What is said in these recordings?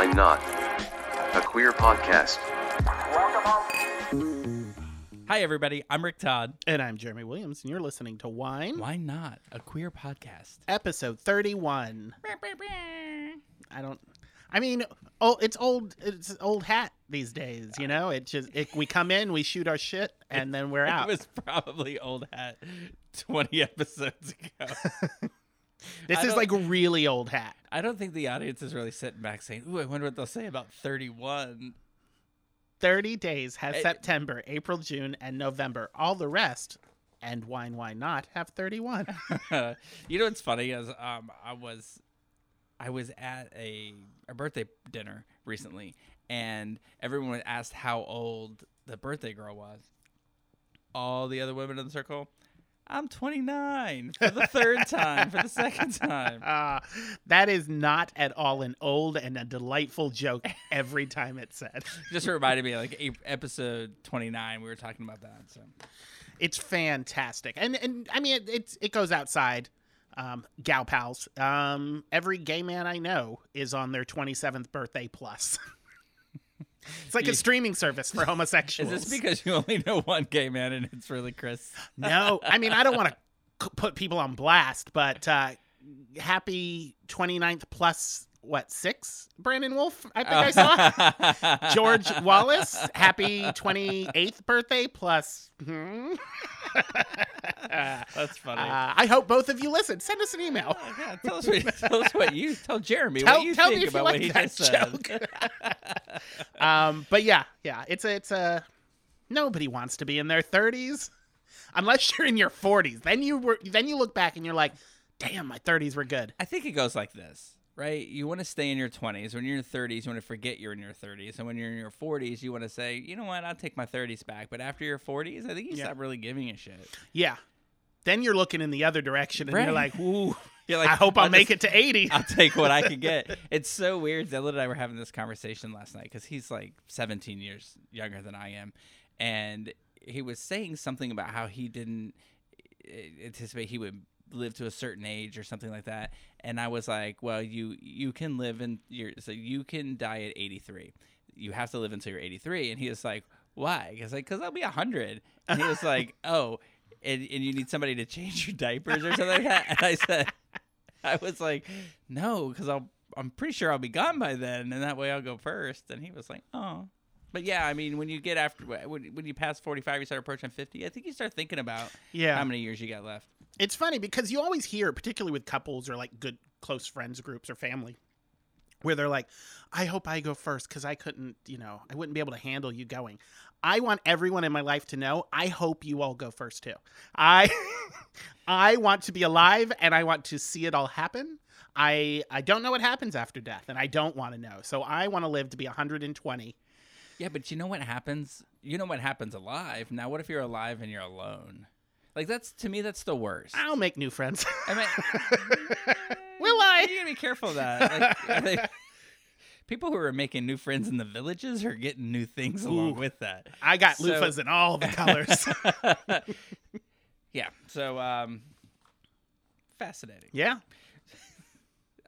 Why Not? A queer podcast. Welcome all Hi, everybody. I'm Rick Todd. And I'm Jeremy Williams, and you're listening to Wine, Why not a queer podcast? episode 31. I don't. I mean, oh, it's old. It's old hat these days. You know, it just it, we come in, we shoot our shit, and then we're out. It out. was probably old hat 20 episodes ago. this is like really old hat. I don't think the audience is really sitting back saying, "Ooh, I wonder what they'll say about 31." 30 days has Eh. September, April, June, and November. All the rest, and wine, why not have 31? you know what's funny is um I was I was at a a birthday dinner recently and everyone asked how old the birthday girl was. All the other women in the circle, I'm 29 for the third time, for the second time. Uh, that is not at all an old and a delightful joke every time it's said. Just reminded me like episode 29 we were talking about that. So It's fantastic, and and I mean it it's, it goes outside. Um, gal pals. Um, every gay man I know is on their 27th birthday plus. it's like a streaming service for homosexuals. is this because you only know one gay man and it's really Chris? no, I mean I don't want to put people on blast, but uh, happy 29th plus what six? Brandon Wolf, I think I saw. George Wallace, happy 28th birthday plus. Hmm? That's funny. Uh, I hope both of you listen. Send us an email. Oh, yeah, tell us what tell us what you tell Jeremy Tell- what you tell me think if you about like what he just said. joke. Um, but yeah, yeah, it's a, it's a. Nobody wants to be in their 30s, unless you're in your 40s. Then you were, then you look back and you're like, damn, my 30s were good. I think it goes like this, right? You want to stay in your 20s. When you're in your 30s, you want to forget you're in your 30s. And when you're in your 40s, you want to say, you know what, I'll take my 30s back. But after your 40s, I think you Yeah. stop really giving a shit. Yeah. Then you're looking in the other direction and you're like, ooh, You're like, I hope I'll, make just- it to 80. I'll take what I can get. It's so weird. Dylan and I were having this conversation last night because he's like 17 years younger than I am, and he was saying something about how he didn't uh, anticipate he would live to a certain age or something like that. And I was like, well, you you can live in your so you can die at 83. You have to live until you're 83. And he was like, why? Was like, because I'll be 100. And he was like, oh. And, and you need somebody to change your diapers or something like that. And I said, I was like, no, because I'll I'm pretty sure I'll be gone by then, and that way I'll go first. And he was like, oh. But yeah, I mean, when you get after when, when you pass 45, you start approaching 50. I think you start thinking about Yeah. how many years you got left. It's funny because you always hear, particularly with couples or like good close friends groups or family, where they're like, I hope I go first because I couldn't, you know, I wouldn't be able to handle you going. I want everyone in my life to know I hope you all go first too. I I want to be alive and I want to see it all happen. I I don't know what happens after death and I don't want to know. So I want to live to be 120. Yeah, but you know what happens? You know what happens alive. Now, what if you're alive and you're alone? Like that's to me, that's the worst. I'll make new friends. I mean, Will I? You gotta be careful of that. Like, they- people who are making new friends in the villages are getting new things along Ooh. with that. I got So- loofahs in all the colors. yeah. So, um, fascinating. yeah.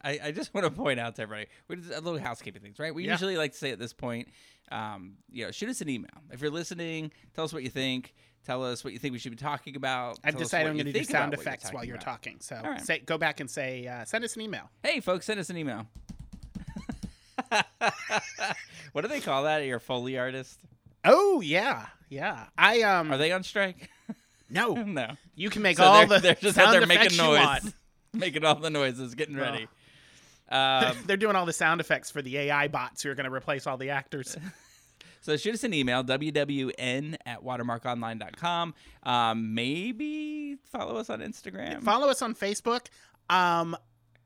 I, I just want to point out to everybody, we just a little housekeeping things, right? We Yeah. usually like to say at this point, um, you know, shoot us an email if you're listening. Tell us what you think. Tell us what you think we should be talking about. I've Tell decided I'm going to do sound what you're effects while you're about. talking. So right. say, go back and say, uh, send us an email. Hey, folks, send us an email. what do they call that? Your foley artist? Oh yeah, yeah. I um Are they on strike? no. no. You can make So all they're, the they're just out sound there making noise, making all the noises, getting Oh. ready. Um, They're doing all the sound effects for the AI bots who are going to replace all the actors. So shoot us an email, wwn at watermarkonline.com. Um, maybe follow us on Instagram. Follow us on Facebook. Um,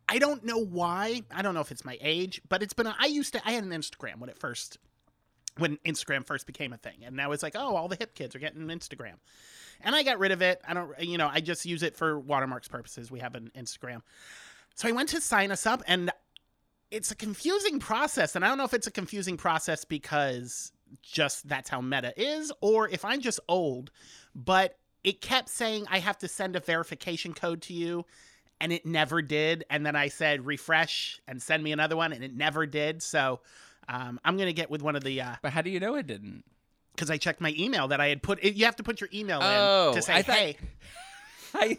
I don't know why. I don't know if it's my age, but it's been. A, I used to. I had an Instagram when it first, when Instagram first became a thing, and now it's like, oh, all the hip kids are getting an Instagram, and I got rid of it. I don't. You know, I just use it for watermarks purposes. We have an Instagram, so I went to sign us up, and it's a confusing process, and I don't know if it's a confusing process because just that's how meta is, or if I'm just old, but it kept saying I have to send a verification code to you. and it never did. And then I said refresh and send me another one, and it never did. So um, I'm gonna get with one of the But how do you know it didn't? because I checked my email that I had put. You have to put your email Oh, in to say, I thought- hey. I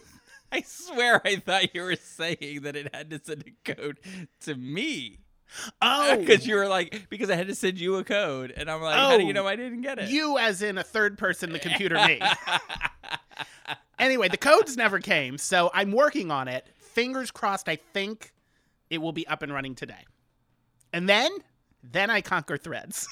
I swear I thought you were saying that it had to send a code to me. Oh, Because you were like, because I had to send you a code, and I'm like, how do you Oh, know I didn't get it? you as in a third person, the computer me. anyway, the codes never came, so I'm working on it. Fingers crossed. I think it will be up and running today, and then then I conquer threads.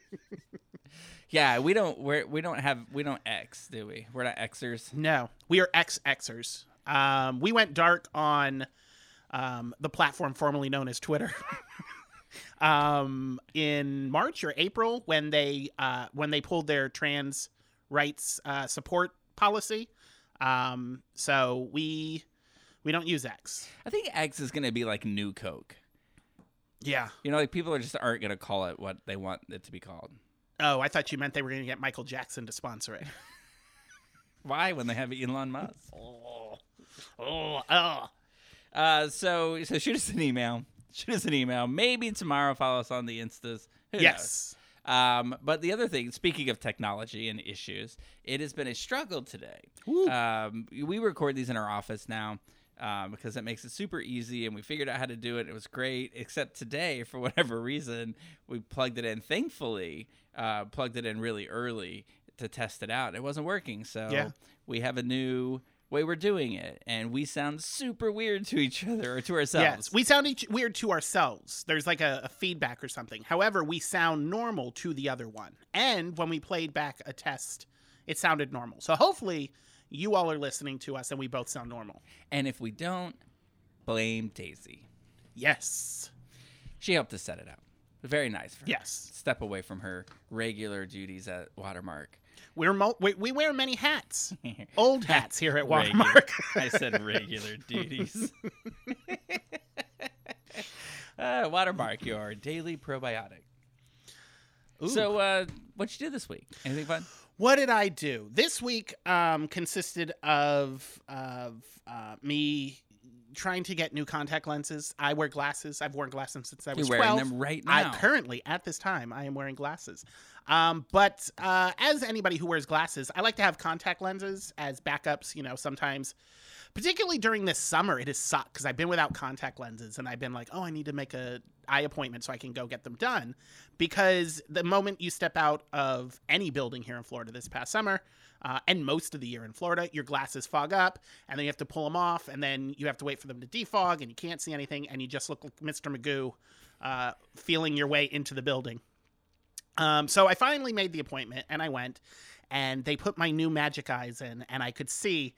yeah, we don't we're, we don't have we don't X, do we? We're not Xers. no, we are X Xers. Um, we went dark on um, the platform formerly known as Twitter. um, in March or April when they uh, when they pulled their trans rights uh, support policy. Um, so we we don't use X. I think X is gonna be like new Coke. Yeah. You know, like people are just aren't gonna call it what they want it to be called. Oh, I thought you meant they were going to get Michael Jackson to sponsor it. Why when they have Elon Musk? oh, oh, oh. Uh, so so shoot us an email. Shoot us an email. Maybe tomorrow. Follow us on the Instas. Who knows? Yes. Um, but the other thing, speaking of technology and issues, it has been a struggle today. Um, we record these in our office now um, because it makes it super easy, and we figured out how to do it. It was great, except today, for whatever reason, we plugged it in. Thankfully, uh, plugged it in really early to test it out. It wasn't working, so Yeah. we have a new way we're doing it, and we sound super weird to each other or to ourselves. Yes, we sound each weird to ourselves. There's like a, a feedback or something. However, we sound normal to the other one. And when we played back a test, it sounded normal. So hopefully, you all are listening to us and we both sound normal. and if we don't, blame Daisy. Yes. She helped us set it up. Very nice. For her. Yes. Step away from her regular duties at Watermark. We're mo- we, we wear many hats. Old hats here at Watermark. I said regular duties. uh, Watermark, your daily probiotic. Ooh. So, uh, what you do this week? Anything fun? What did I do? This week um, consisted of of uh, me trying to get new contact lenses. I wear glasses. I've worn glasses since I You're was wearing 12. them right I currently, at this time, I am wearing glasses. Um, but uh, as anybody who wears glasses, I like to have contact lenses as backups. You know, sometimes, particularly during this summer, it has sucked because I've been without contact lenses and I've been like, oh, I need to make a eye appointment so I can go get them done. Because the moment you step out of any building here in Florida this past summer, uh, and most of the year in Florida, your glasses fog up, and then you have to pull them off, and then you have to wait for them to defog, and you can't see anything, and you just look like Mr. Magoo, uh, feeling your way into the building. Um, so I finally made the appointment, and I went, and they put my new Magic Eyes in, and I could see.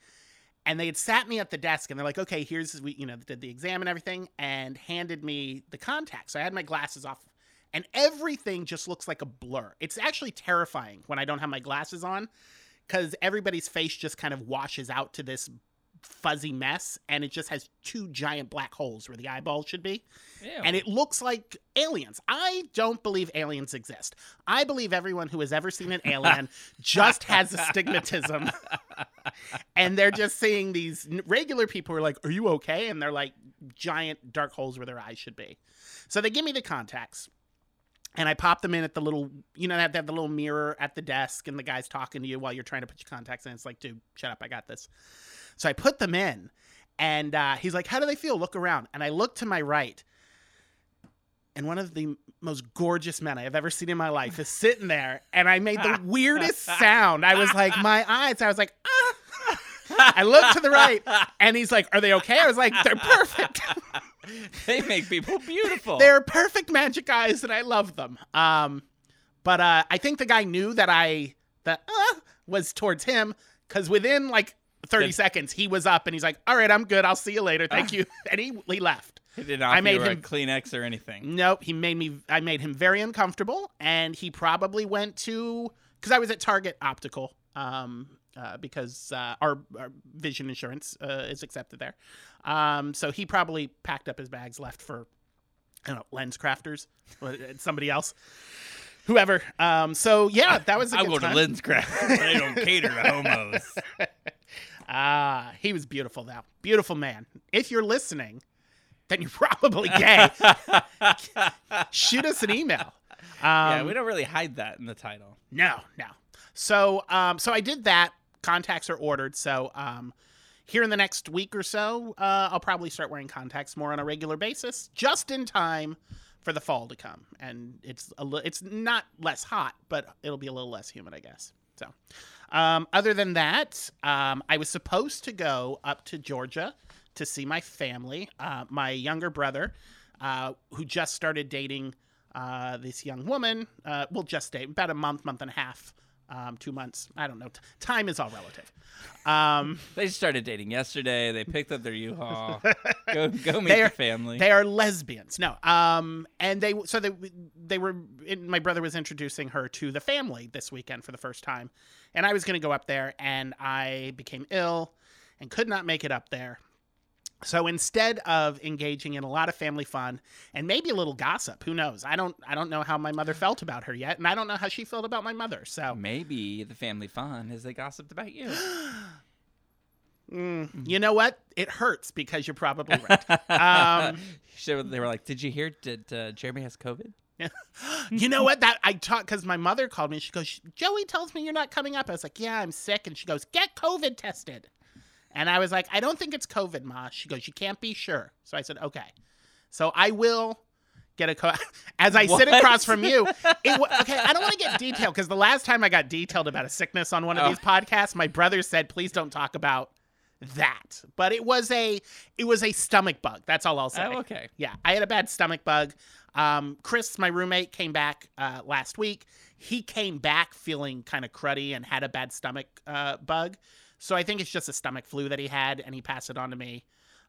And they had sat me at the desk, and they're like, "Okay, here's we, you know, did the exam and everything, and handed me the contacts. So I had my glasses off, and everything just looks like a blur. It's actually terrifying when I don't have my glasses on, because everybody's face just kind of washes out to this fuzzy mess, and it just has two giant black holes where the eyeballs should be Ew. and it looks like aliens. I don't believe aliens exist. I believe everyone who has ever seen an alien just has astigmatism. and they're just seeing these regular people who are like, Are you okay? And they're like giant dark holes where their eyes should be. So they give me the contacts. And I pop them in at the little, you know, they have, they have the little mirror at the desk, and the guy's talking to you while you're trying to put your contacts in. It's like, dude, shut up, I got this. So I put them in, and uh, he's like, "How do they feel?" Look around, and I look to my right, and one of the most gorgeous men I have ever seen in my life is sitting there, and I made the weirdest sound. I was like, my eyes. I was like, ah. I looked to the right, and he's like, "Are they okay?" I was like, "They're perfect. they make people beautiful. They're perfect magic eyes, and I love them." Um, but uh, I think the guy knew that I that uh, was towards him because within like 30 Did- seconds he was up and he's like, "All right, I'm good. I'll see you later. Thank you." And he he left. He did not I made him- Kleenex or anything. Nope, he made me. I made him very uncomfortable, and he probably went to because I was at Target Optical, um, uh, because uh, our, our vision insurance uh, is accepted there. Um, so he probably packed up his bags, left for I don't know LensCrafters, somebody else, whoever. Um, so yeah, that was a I good go to LensCrafters. but I don't cater to homos. Ah, he was beautiful though. Beautiful man. If you're listening, then you're probably gay. Shoot us an email. yeah, Um, we don't really hide that in the title. No, no. So, um, so I did that. Contacts are ordered. So, um, here in the next week or so, uh, I'll probably start wearing contacts more on a regular basis, just in time for the fall to come. And it's a li- it's not less hot, but it'll be a little less humid, I guess. So, um, other than that, um, I was supposed to go up to Georgia to see my family. Uh, my younger brother, uh, who just started dating uh, this young woman, uh, well, just date about a month, month and a half, um, two months. I don't know. T- time is all relative. Um, They started dating yesterday. They picked up their U-Haul. go go meet the family. They are lesbians. No. Um, and they so they they were. My brother was introducing her to the family this weekend for the first time, and I was going to go up there, and I became ill, and could not make it up there. So instead of engaging in a lot of family fun and maybe a little gossip, who knows? I don't I don't know how my mother felt about her yet, and I don't know how she felt about my mother. So Maybe the family fun is they gossiped about you. mm, you know what? It hurts because you're probably right. Um, so they were like, "Did you hear? Did uh, Jeremy has COVID?" you know what? That I talked because my mother called me. She goes, Joey tells me you're not coming up. I was like, Yeah, I'm sick. And she goes, Get COVID tested. And I was like, I don't think it's COVID, Ma. She goes, You can't be sure. So I said, Okay. So I will get a co- as I sit across from you. It, wa- okay, I don't want to get detailed because the last time I got detailed about a sickness on one of Oh. these podcasts, my brother said, "Please don't talk about that." But it was a it was a stomach bug. That's all I'll say. Oh, okay. Yeah, I had a bad stomach bug. Um, Chris, my roommate, came back uh, last week. He came back feeling kind of cruddy and had a bad stomach uh, bug. So I think it's just a stomach flu that he had, and he passed it on to me.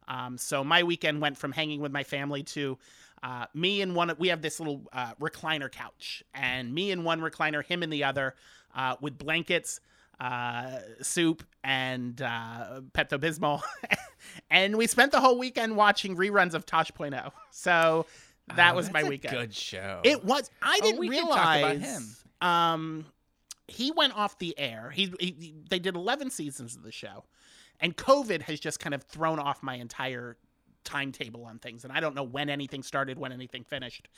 Um, so my weekend went from hanging with my family to uh, me and one. We have this little uh, recliner couch, and me in one recliner, him in the other, uh, with blankets, uh, soup, and uh, Pepto Bismol. and we spent the whole weekend watching reruns of Tosh.0. So that Oh, was my weekend. Good show. It was. I Oh, didn't can realize. talk about him. Um, he went off the air. He, he they did eleven seasons of the show, and COVID has just kind of thrown off my entire timetable on things, and I don't know when anything started, when anything finished.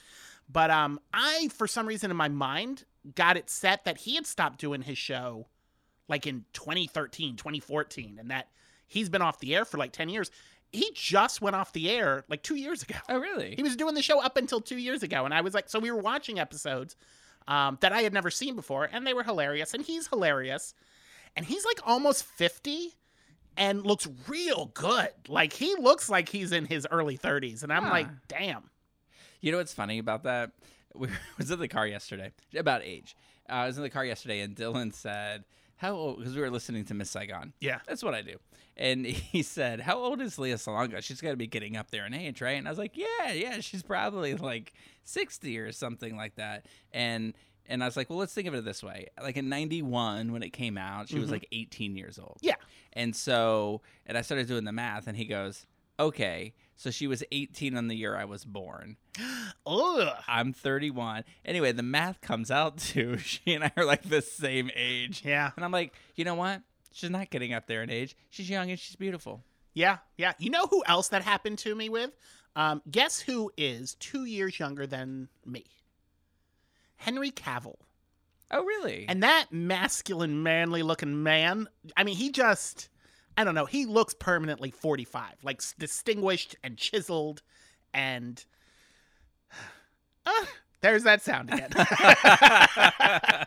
But um, I for some reason in my mind got it set that he had stopped doing his show like in 2013, 2014, and that he's been off the air for like 10 years. He just went off the air like two years ago. oh, really? He was doing the show up until two years ago, and I was like, so we were watching episodes um, that I had never seen before, and they were hilarious, and he's hilarious, and he's like almost fifty, and looks real good. Like he looks like he's in his early thirties, and I'm Huh. like, damn. You know what's funny about that? We was in the car yesterday about age. Uh, I was in the car yesterday, and Dylan said, "How old?" Because we were listening to Miss Saigon. Yeah. That's what I do. And he said, "How old is Lea Salonga? She's got to be getting up there in age, right?" And I was like, "Yeah, yeah, she's probably like 60 or something like that." And and I was like, "Well, let's think of it this way. Like in 91 when it came out, she was Mhm. like 18 years old." Yeah. And so, and I started doing the math and he goes, "Okay, so she was 18 on the year I was born. Ugh. I'm 31. Anyway, the math comes out to she and I are like the same age. Yeah. And I'm like, "You know what? She's not getting up there in age. She's young and she's beautiful." Yeah. Yeah. You know who else that happened to me with? Um, guess who is two years younger than me? Henry Cavill. Oh, really? And that masculine, manly looking man, I mean, he just, I don't know, he looks permanently 45, like distinguished and chiseled. And uh, there's that sound again. I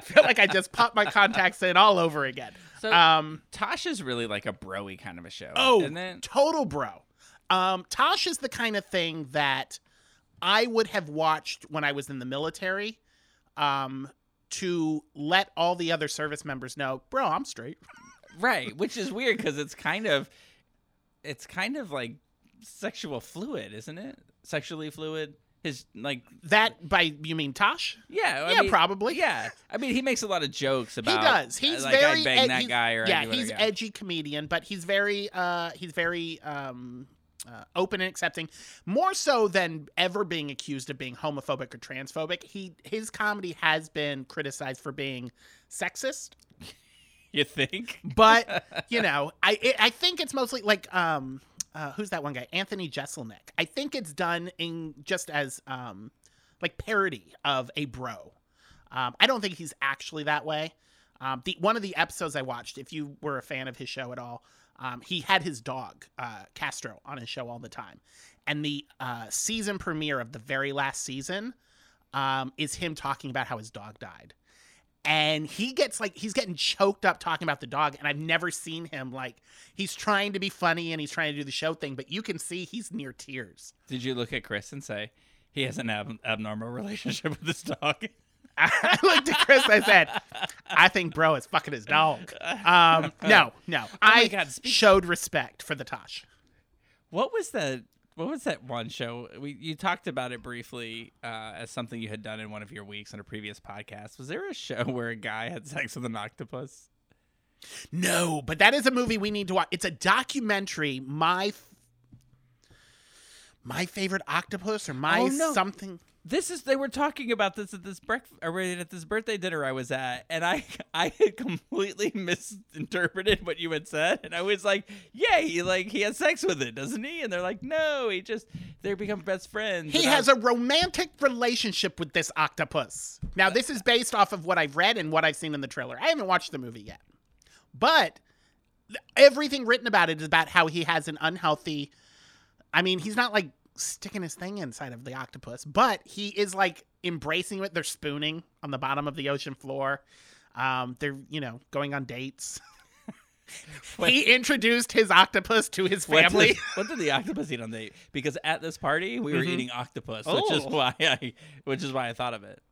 feel like I just popped my contacts in all over again. so Um, Tasha's really like a broy kind of a show. Oh, then total bro. Um, Tosh is the kind of thing that I would have watched when I was in the military um, to let all the other service members know, bro, I'm straight. right, which is weird because it's kind of, it's kind of like sexual fluid, isn't it? Sexually fluid. His like That by you mean Tosh? yeah, I yeah, mean, probably. Yeah, I mean he makes a lot of jokes about. he does. He's uh, like, very I bang ed- that guy or yeah, I do what I he's edgy comedian, but he's very uh, he's very um, uh, open and accepting. More so than ever being accused of being homophobic or transphobic. He his comedy has been criticized for being sexist. You think? but you know, I it, I think it's mostly like um uh, who's that one guy? Anthony Jeselnik. I think it's done in just as um like parody of a bro. Um, I don't think he's actually that way. Um, the one of the episodes I watched, if you were a fan of his show at all, um, he had his dog uh, Castro on his show all the time, and the uh, season premiere of the very last season um, is him talking about how his dog died and he gets like he's getting choked up talking about the dog and i've never seen him like he's trying to be funny and he's trying to do the show thing but you can see he's near tears. Did you look at Chris and say he has an ab- abnormal relationship with his dog? i looked at chris i said i think bro is fucking his dog. Um no no. I Oh God, speak- showed respect for the tosh. What was the what was that one show? We you talked about it briefly uh, as something you had done in one of your weeks on a previous podcast. Was there a show where a guy had sex with an octopus? no but that is a movie we need to watch it's a documentary my f- my favorite octopus or my Oh, no. something This is they were talking about this at this breakfast or at this birthday dinner I was at, and I I had completely misinterpreted what you had said, and I was like, "Yeah, he like he has sex with it, doesn't he?" And they're like, "No, he just they become best friends." He has a romantic relationship with this octopus. Now, this is based off of what I've read and what I've seen in the trailer. I haven't watched the movie yet. But everything written about it is about how he has an unhealthy. I mean, he's not like sticking his thing inside of the octopus, but he is like embracing it. They're spooning on the bottom of the ocean floor. Um, they're, you know, going on dates. he introduced his octopus to his What family. did, what did the octopus eat on the? Because at this party we were Mhm. eating octopus, which is Oh. why I, which is why I thought of it.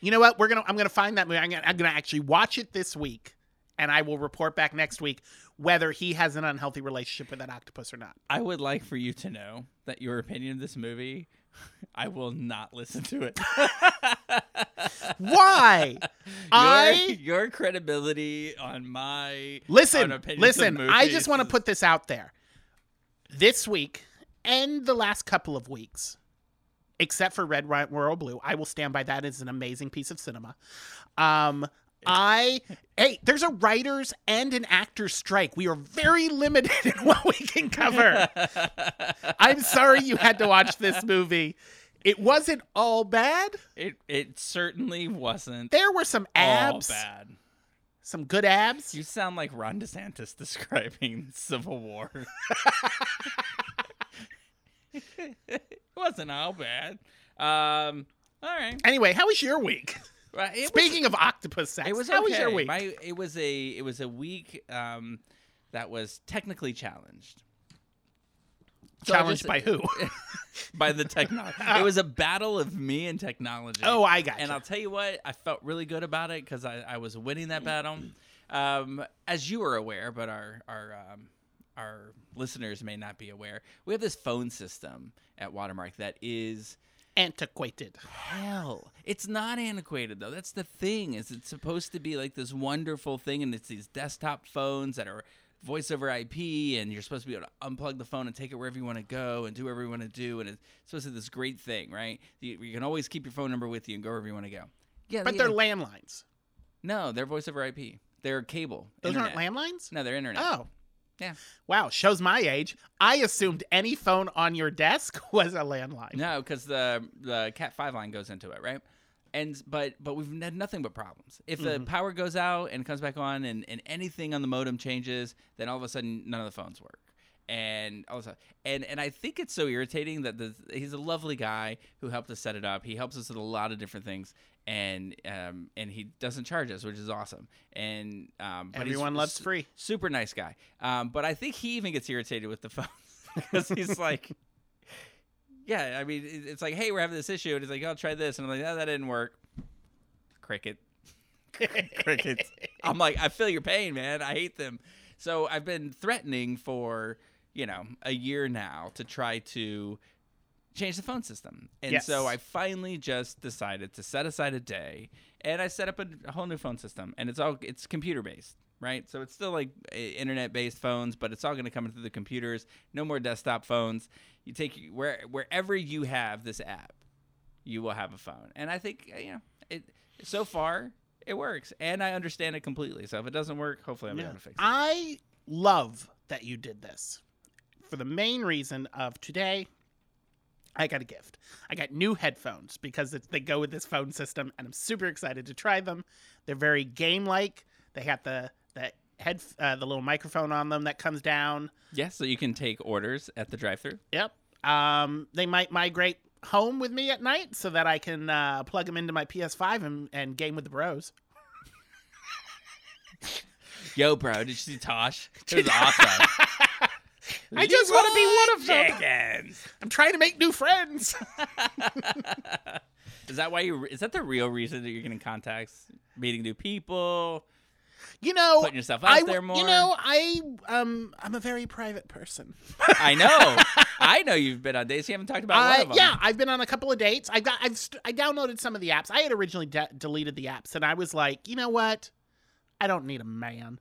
You know what? We're gonna. I'm gonna find that movie. I'm gonna, I'm gonna actually watch it this week, and I will report back next week whether he has an unhealthy relationship with that octopus or not. I would like for you to know that your opinion of this movie, I will not listen to it. Why? your, I your credibility on my on listen. of Listen. I just want to put this out there. This week and the last couple of weeks, except for Red, White, Royal Blue, I will stand by that as an amazing piece of cinema. Um. I hey, there's a writers and an actors strike. We are very limited in what we can cover. I'm sorry you had to watch this movie. It wasn't all bad. it it certainly wasn't There were some abs, all bad. some good abs. You sound like Ron DeSantis describing Civil War. it wasn't all bad. Um, all right. Anyway, how was your week? It was- Speaking of octopus sex, it was how okay. was your week? My, it was a it was a week um, that was technically challenged. So Challenged just- by who? by the technology. it was a battle of me and technology. oh, I got it. and you. I'll tell you what, I felt really good about it because I, I was winning that battle. Um, as you are aware, but our our um, our listeners may not be aware, we have this phone system at Watermark that is Antiquated. hell. It's not antiquated though. That's the thing. Is it's supposed to be like this wonderful thing, and it's these desktop phones that are voice over IP, and you're supposed to be able to unplug the phone and take it wherever you want to go and do whatever you want to do, and it's supposed to be this great thing, right? You, you can always keep your phone number with you and go wherever you want to go. Yeah, But yeah. they're landlines. no, they're voice over IP. They're cable. Those internet. aren't landlines? No, they're internet. Oh. Yeah. Wow, shows my age. I assumed any phone on your desk was a landline. No, because the the Cat five line goes into it, right? And but but we've had nothing but problems. If the mm-hmm. power goes out and comes back on, and, and anything on the modem changes, then all of a sudden none of the phones work. And all of a sudden, and and I think it's so irritating that the he's a lovely guy who helped us set it up. He helps us with a lot of different things, and um and he doesn't charge us, which is awesome. And um, Everyone loves su- free. super nice guy. Um, but I think he even gets irritated with the phone because he's like, yeah, I mean, it's like, hey, we're having this issue, and he's like, I'll try this, and I'm like, oh, that didn't work. Cricket, crickets. I'm like, I feel your pain, man. I hate them. So I've been threatening for you know a year now to try to change the phone system, and Yes. so I finally just decided to set aside a day, and I set up a, a whole new phone system, and it's all it's computer based. Right, so it's still like internet-based phones, but it's all going to come through the computers. No more desktop phones. You take where wherever you have this app, you will have a phone. And I think you know it. So far, it works, and I understand it completely. So if it doesn't work, hopefully I'm Yeah. able to fix it. I love that you did this for the main reason of today. I got a gift. I got new headphones because they go with this phone system, and I'm super excited to try them. They're very game-like. They have the the head uh, the little microphone on them that comes down. yeah, so you can take orders at the drive-through. Yep. Um, they might migrate home with me at night so that I can uh, plug them into my PS5 and, and game with the bros. Yo, bro, did you see Tosh? It was awesome. I just want to be one of them. Chickens. I'm trying to make new friends. Is that why you? Is that the real reason that you're getting contacts, meeting new people? You know, Putting yourself out I, there more? You know, I um, I'm a very private person. I know, I know you've been on dates. You haven't talked about one I, of them. yeah, I've been on a couple of dates. I've got, I've, st- I downloaded some of the apps. I had originally de- deleted the apps, and I was like, you know what? I don't need a man.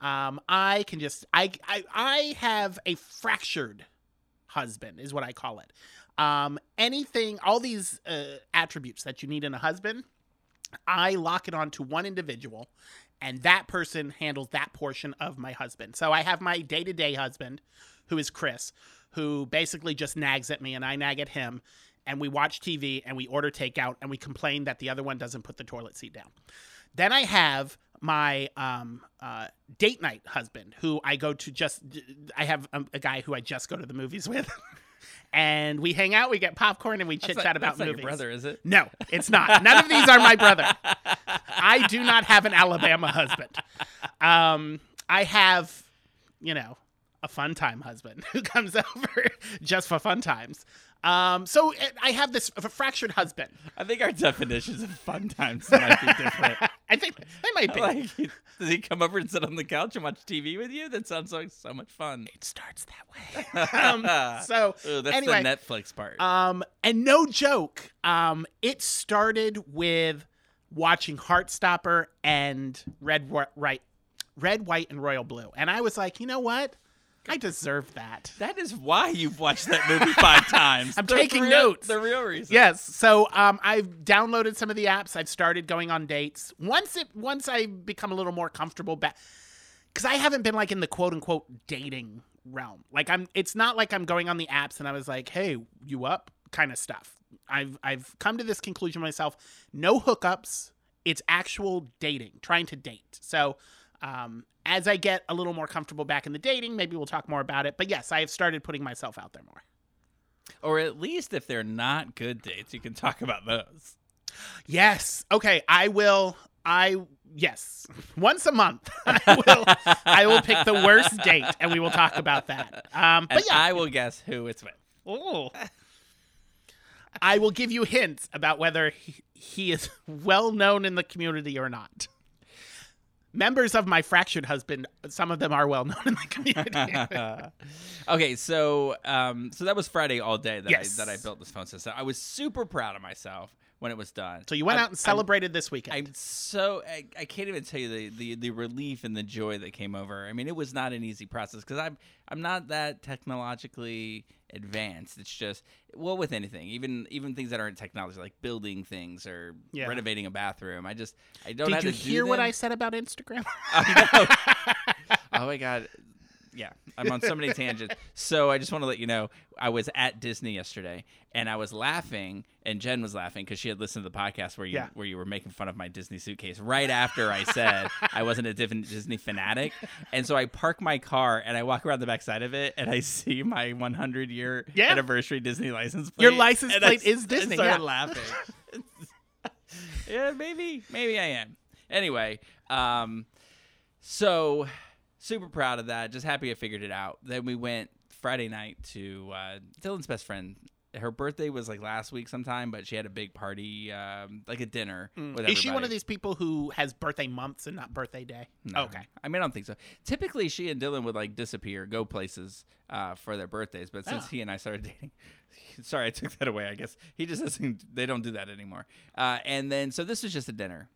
Um, I can just, I, I, I have a fractured husband, is what I call it. Um, anything, all these uh, attributes that you need in a husband, I lock it onto one individual, and that person handles that portion of my husband. So I have my day to day husband, who is Chris, who basically just nags at me, and I nag at him. And we watch TV and we order takeout and we complain that the other one doesn't put the toilet seat down. Then I have my um, uh, date night husband, who I go to just. I have a, a guy who I just go to the movies with, and we hang out, we get popcorn, and we chit chat not- about that's not movies. your brother, is it? No, it's not. None of these are my brother. I do not have an Alabama husband. Um, I have, you know, a fun time husband who comes over just for fun times. Um, so uh, I have this f- fractured husband. I think our definitions of fun times might be different. I think they might be. like, does he come over and sit on the couch and watch TV with you? That sounds like so much fun. it starts that way. um, so Ooh, that's anyway, the Netflix part. Um, and no joke, um, it started with watching Heartstopper and Red, Whi- right, Red, White, and Royal Blue, and I was like, you know what? I deserve that. that is why you've watched that movie five times. I'm The taking real- notes. The real reason. Yes. So um, I've downloaded some of the apps. I've started going on dates. Once it once I become a little more comfortable, back because I haven't been like in the quote unquote dating realm. Like I'm. It's not like I'm going on the apps and I was like, hey, you up? Kind of stuff. I've I've come to this conclusion myself. No hookups. It's actual dating, trying to date. So. Um, as I get a little more comfortable back in the dating, maybe we'll talk more about it. But yes, I have started putting myself out there more. Or at least if they're not good dates, you can talk about those. Yes. Okay. I will. I yes. Once a month, I will. I will pick the worst date, and we will talk about that. Um, And but yeah, I will guess who it's with. oh. I will give you hints about whether he, he is well known in the community or not. Members of my fractured husband, some of them are well known in the community. okay, so um, so that was Friday all day that Yes. I that I built this phone system. I was super proud of myself when it was done. so you went I'm- out and celebrated this weekend. I'm, I'm so I, I can't even tell you the, the the relief and the joy that came over. I mean, it was not an easy process because I'm I'm not that technologically advanced. It's just well with anything, even even things that aren't technology, like building things or Yeah. renovating a bathroom. I just I don't. Did you to do hear what. I said about Instagram? oh my god yeah i'm on so many tangents so i just want to let you know i was at disney yesterday and i was laughing and jen was laughing because she had listened to the podcast where you Yeah. where you were making fun of my disney suitcase right after i said i wasn't a disney fanatic and so i park my car and i walk around the back side of it and i see my 100 year Yeah. anniversary disney license plate Your license I plate s- is I Disney, started yeah. laughing yeah maybe maybe i am anyway um so super proud of that. Just happy I figured it out. Then we went Friday night to uh, Dylan's best friend. Her birthday was like last week sometime, but she had a big party, um, like a dinner. Mm. Is she one of these people who has birthday months and not birthday day? No. Okay. I mean, I don't think so. Typically, she and Dylan would like disappear, go places uh, for their birthdays. But since Oh. he and I started dating, sorry, I took that away. I guess he just doesn't. They don't do that anymore. Uh, and then, so this was just a dinner,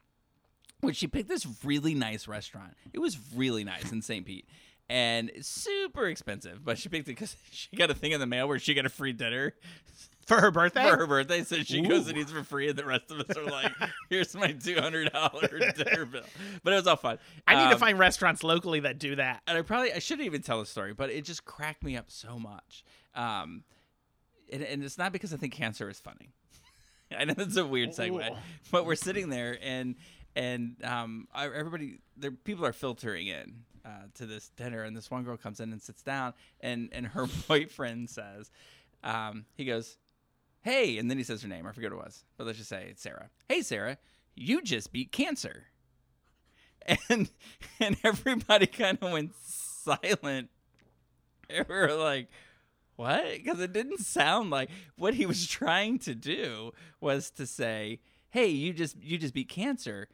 which she picked this really nice restaurant. It was really nice in St. Pete. and super expensive. But she picked it because she got a thing in the mail where she got a free dinner For her birthday? for her birthday. So she goes and eats for free, and the rest of us are like, "Here's my two hundred dollar dinner bill." But it was all fun. I need to Um, find restaurants locally that do that. and I probably I shouldn't even tell the story, but it just cracked me up so much. Um, and, and it's not because I think cancer is funny. I know that's a weird segue, Ooh. but we're sitting there and and um, I- everybody, there people are filtering in uh, to this dinner, and this one girl comes in and sits down, and and her boyfriend says, um, he goes, "Hey," and then he says her name. I forget what it was, but let's just say it's Sarah. Hey, Sarah, you just beat cancer and and everybody kind of went silent. We were like, "What?" Because it didn't sound like what he was trying to do was to say, "Hey, you just you just beat cancer.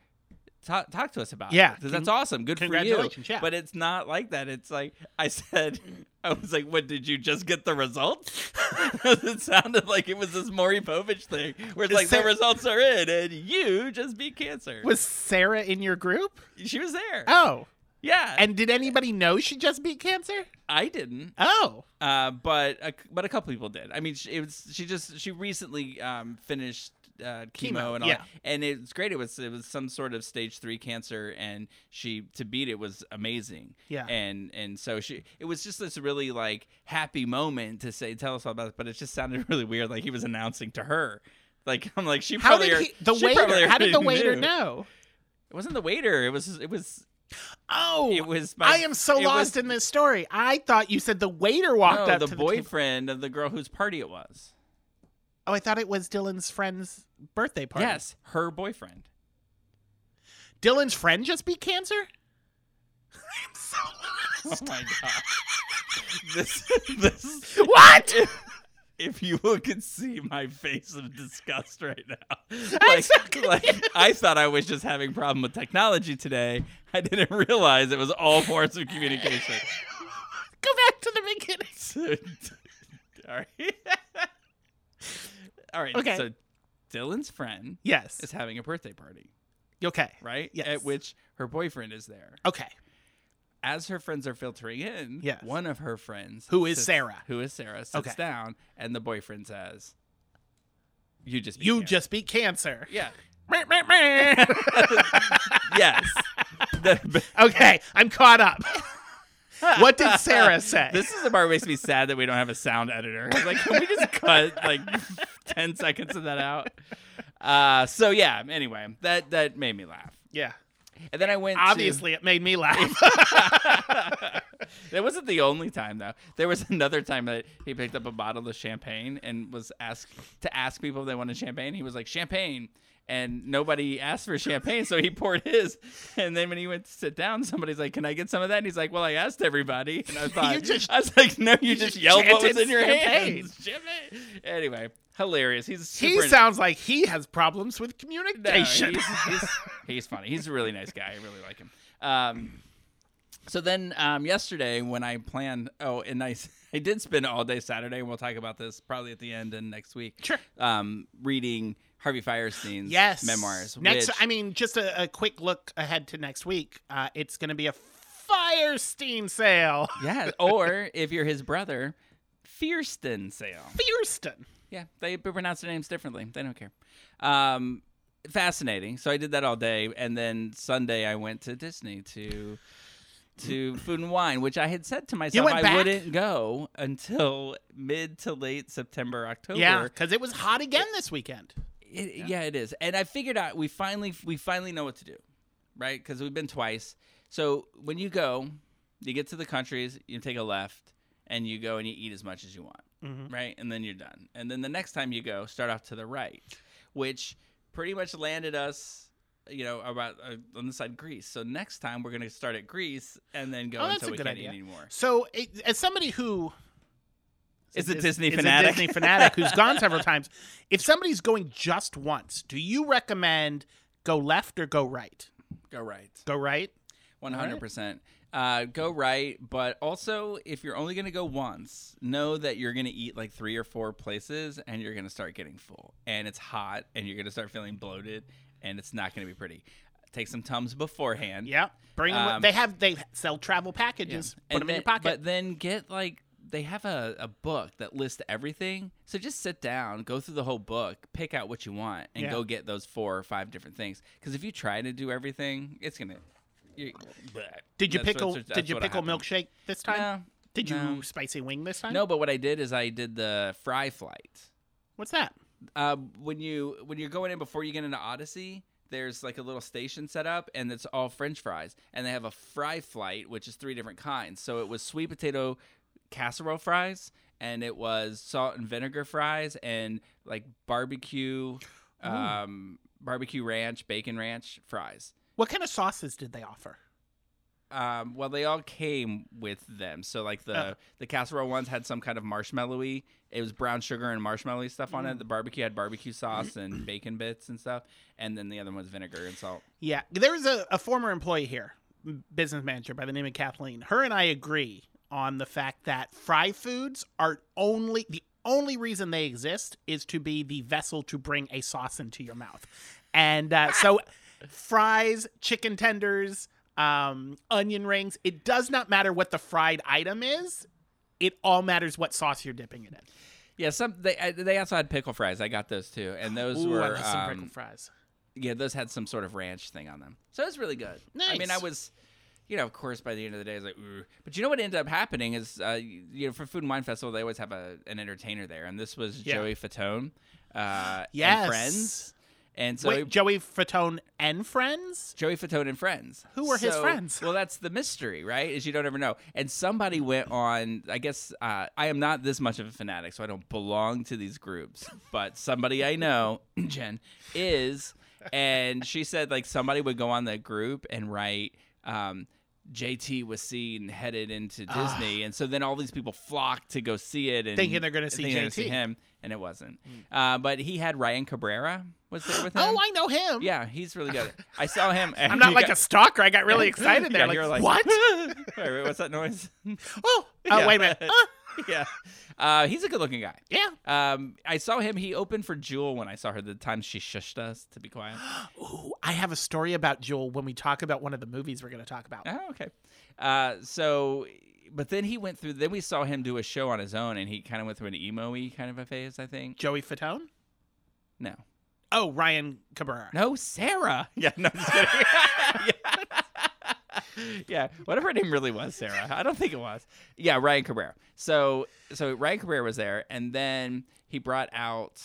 Talk talk to us about Yeah, it because that's awesome. Good for you." yeah. But it's not like that. It's like I said. I was like, "What did you just get the results?" it sounded like it was this Maury Povich thing, where it's Is like the results are in, and you just beat cancer. Was Sarah in your group? she was there. Oh. Yeah, And did anybody know she just beat cancer? I didn't. Oh. Uh, but a, but a couple people did. I mean, she, it was she just she recently um, finished uh, chemo, Chemo, and all yeah. that, and it's great. It was it was some sort of stage three cancer, and she to beat it was amazing. Yeah. and and so she it was just this really like happy moment to say tell us all about it, but it just sounded really weird, like he was announcing to her. Like I'm like she How probably did he, the waiter? How did the waiter knew. know? It wasn't the waiter. It was it was Oh, it was. My, I am so lost was- in this story. I thought you said the waiter walked no, up the to boyfriend of the girl whose party it was. The oh, I thought it was Dylan's friend's birthday party. Yes, her boyfriend. Dylan's friend just beat cancer. I'm so Oh lost. my god. this this What? If, if you could see my face of disgust right now. I'm Like, so confused. like I thought I was just having a problem with technology today. I didn't realize it was all forms of communication. Go back to the beginning. all right. All right. Okay. So Dylan's friend Yes. is having a birthday party, Okay. right? Yes. At which her boyfriend is there. Okay. as her friends are filtering in, Yes. one of her friends, Who is sits- Sarah. who is Sarah, sits Okay. down, and the boyfriend says, "You just beat You cancer." just beat cancer. yeah yes." Okay, I'm caught up. What did Sarah say? This is the part that makes me sad that we don't have a sound editor. Like, can we just cut like ten seconds of that out? Uh, so yeah. Anyway, that that made me laugh, yeah. and then I went. to- Obviously, it made me laugh. that wasn't the only time though. There was another time that he picked up a bottle of champagne and was asked to ask people if they wanted champagne. He was like champagne, and nobody asked for champagne, so he poured his. And then when he went to sit down, somebody's like, "Can I get some of that?" And he's like, "Well, I asked everybody." And I thought, just- I was like, "No, you just, just yelled what was in your champagne. hands." Anyway, hilarious. He's he sounds like he has problems with No, communication. he's, he's, he's funny. He's a really nice guy. I really like him. Um, so then um, yesterday when I planned, oh, and I, I did spend all day Saturday, and we'll talk about this probably at the end and next week. Sure. Um, reading Harvey Fierstein's yes. memoirs. Next, which- I mean, just a, a quick look ahead to next week. Uh, it's going to be a Firestein sale. yeah. Or if you're his brother, Fierstein sale. Fierstein. Yeah, they pronounce their names differently. They don't care. Um, fascinating. So I did that all day, and then Sunday I went to Disney to to Food and Wine, which I had said to myself I back? wouldn't go until mid to late September, October. Yeah, because it was hot again this weekend. It, yeah. it is. And I figured out we finally we finally know what to do, right? Because we've been twice. So when you go, you get to the countries, you take a left, and you go and you eat as much as you want, Mhm. right? And then you're done. And then the next time you go, start off to the right, which pretty much landed us. You know about uh, on the side Greece. So next time we're gonna start at Greece and then go Oh, until we can't idea. eat anymore. So, it, as somebody who Is a Dis- Disney is fanatic. a Disney fanatic who's gone several times, if somebody's going just once, do you recommend go left or go right? Go right. Go right. One hundred percent. Uh, go right, but also if you're only gonna go once, know that you're gonna eat like three or four places, and you're gonna start getting full, and it's hot, and you're gonna start feeling bloated, and it's not gonna be pretty. take some tums beforehand. Yeah. Bring 'em with- Um, they have they sell travel Yeah. packages. Put And them in your pocket. But then get like they have a, a book that lists everything. So just sit down, go through the whole book, pick out what you want, and Yeah. go get those four or five different things. Because if you try to do everything, it's gonna. You, did you pickle? Did you pickle milkshake this time? No, Did you no. spicy wing this time? no, but what I did is I did the fry flight. What's that? Uh, when you when you're going in before you get into Odyssey, there's like a little station set up, and it's all French fries, and they have a fry flight, which is three different kinds. So it was sweet potato casserole fries, and it was salt and vinegar fries, and like barbecue, um, barbecue ranch, bacon ranch fries. What kind of sauces did they offer? Um, well, they all came with them. So like the Oh. the casserole ones had some kind of marshmallowy. It was brown sugar and marshmallowy stuff Mm. on it. The barbecue had barbecue sauce and bacon bits and stuff, and then the other one was vinegar and salt. Yeah, there was a, a former employee here, business manager by the name of Kathleen. Her and I agree on the fact that fry foods are only the only reason they exist is to be the vessel to bring a sauce into your mouth, and uh, so fries, chicken tenders, um, onion rings. It does not matter what the fried item is. It all matters what sauce you're dipping it in. Yeah, some they they also had pickle fries. I got those too, and those Ooh, were some um, fries. yeah, those had some sort of ranch thing on them. So it was really good. Nice. I mean, I was, you know, of course, by the end of the day, I was like, but you know what ended up happening is, uh, you know, for Food and Wine Festival, they always have a an entertainer there, and this was Yeah. Joey Fatone, uh, Yes, and friends, and so Wait, it- Joey Fatone and friends. Joey Fatone and friends. Who were his friends? Well, that's the mystery, right? Is you don't ever know. And somebody went on. I guess uh, I am not this much of a fanatic, so I don't belong to these groups. But somebody I know, Jen, is, and she said like somebody would go on the group and write. Um, JT was seen headed into Disney, and so then all these people flocked to go see it, and Thinking they're gonna see thinking they're JT. him, and it wasn't. Uh, but he had Ryan Cabrera was there with him. Oh, I know him. Yeah, he's really good. I saw him. I'm not like a stalker. I got really excited there. Yeah, like, you're like, what? wait, wait, what's that noise? oh, oh, Yeah. wait a minute. Uh, yeah, uh, he's a good-looking guy. yeah. Um, I saw him. He opened for Jewel when I saw her. The time she shushed us to be quiet. Ooh, I have a story about Jewel when we talk about one of the movies we're going to talk about. Oh, okay. Uh, so, but then he went through. Then we saw him do a show on his own, and he kind of went through an emo-y kind of a phase. I think. Joey Fatone? No, Oh, Ryan Cabrera. no, Sarah. Yeah, no, just kidding. yeah. yeah, whatever her name really was, Sarah. I don't think it was. Yeah, Ryan Cabrera. So, so Ryan Cabrera was there, and then he brought out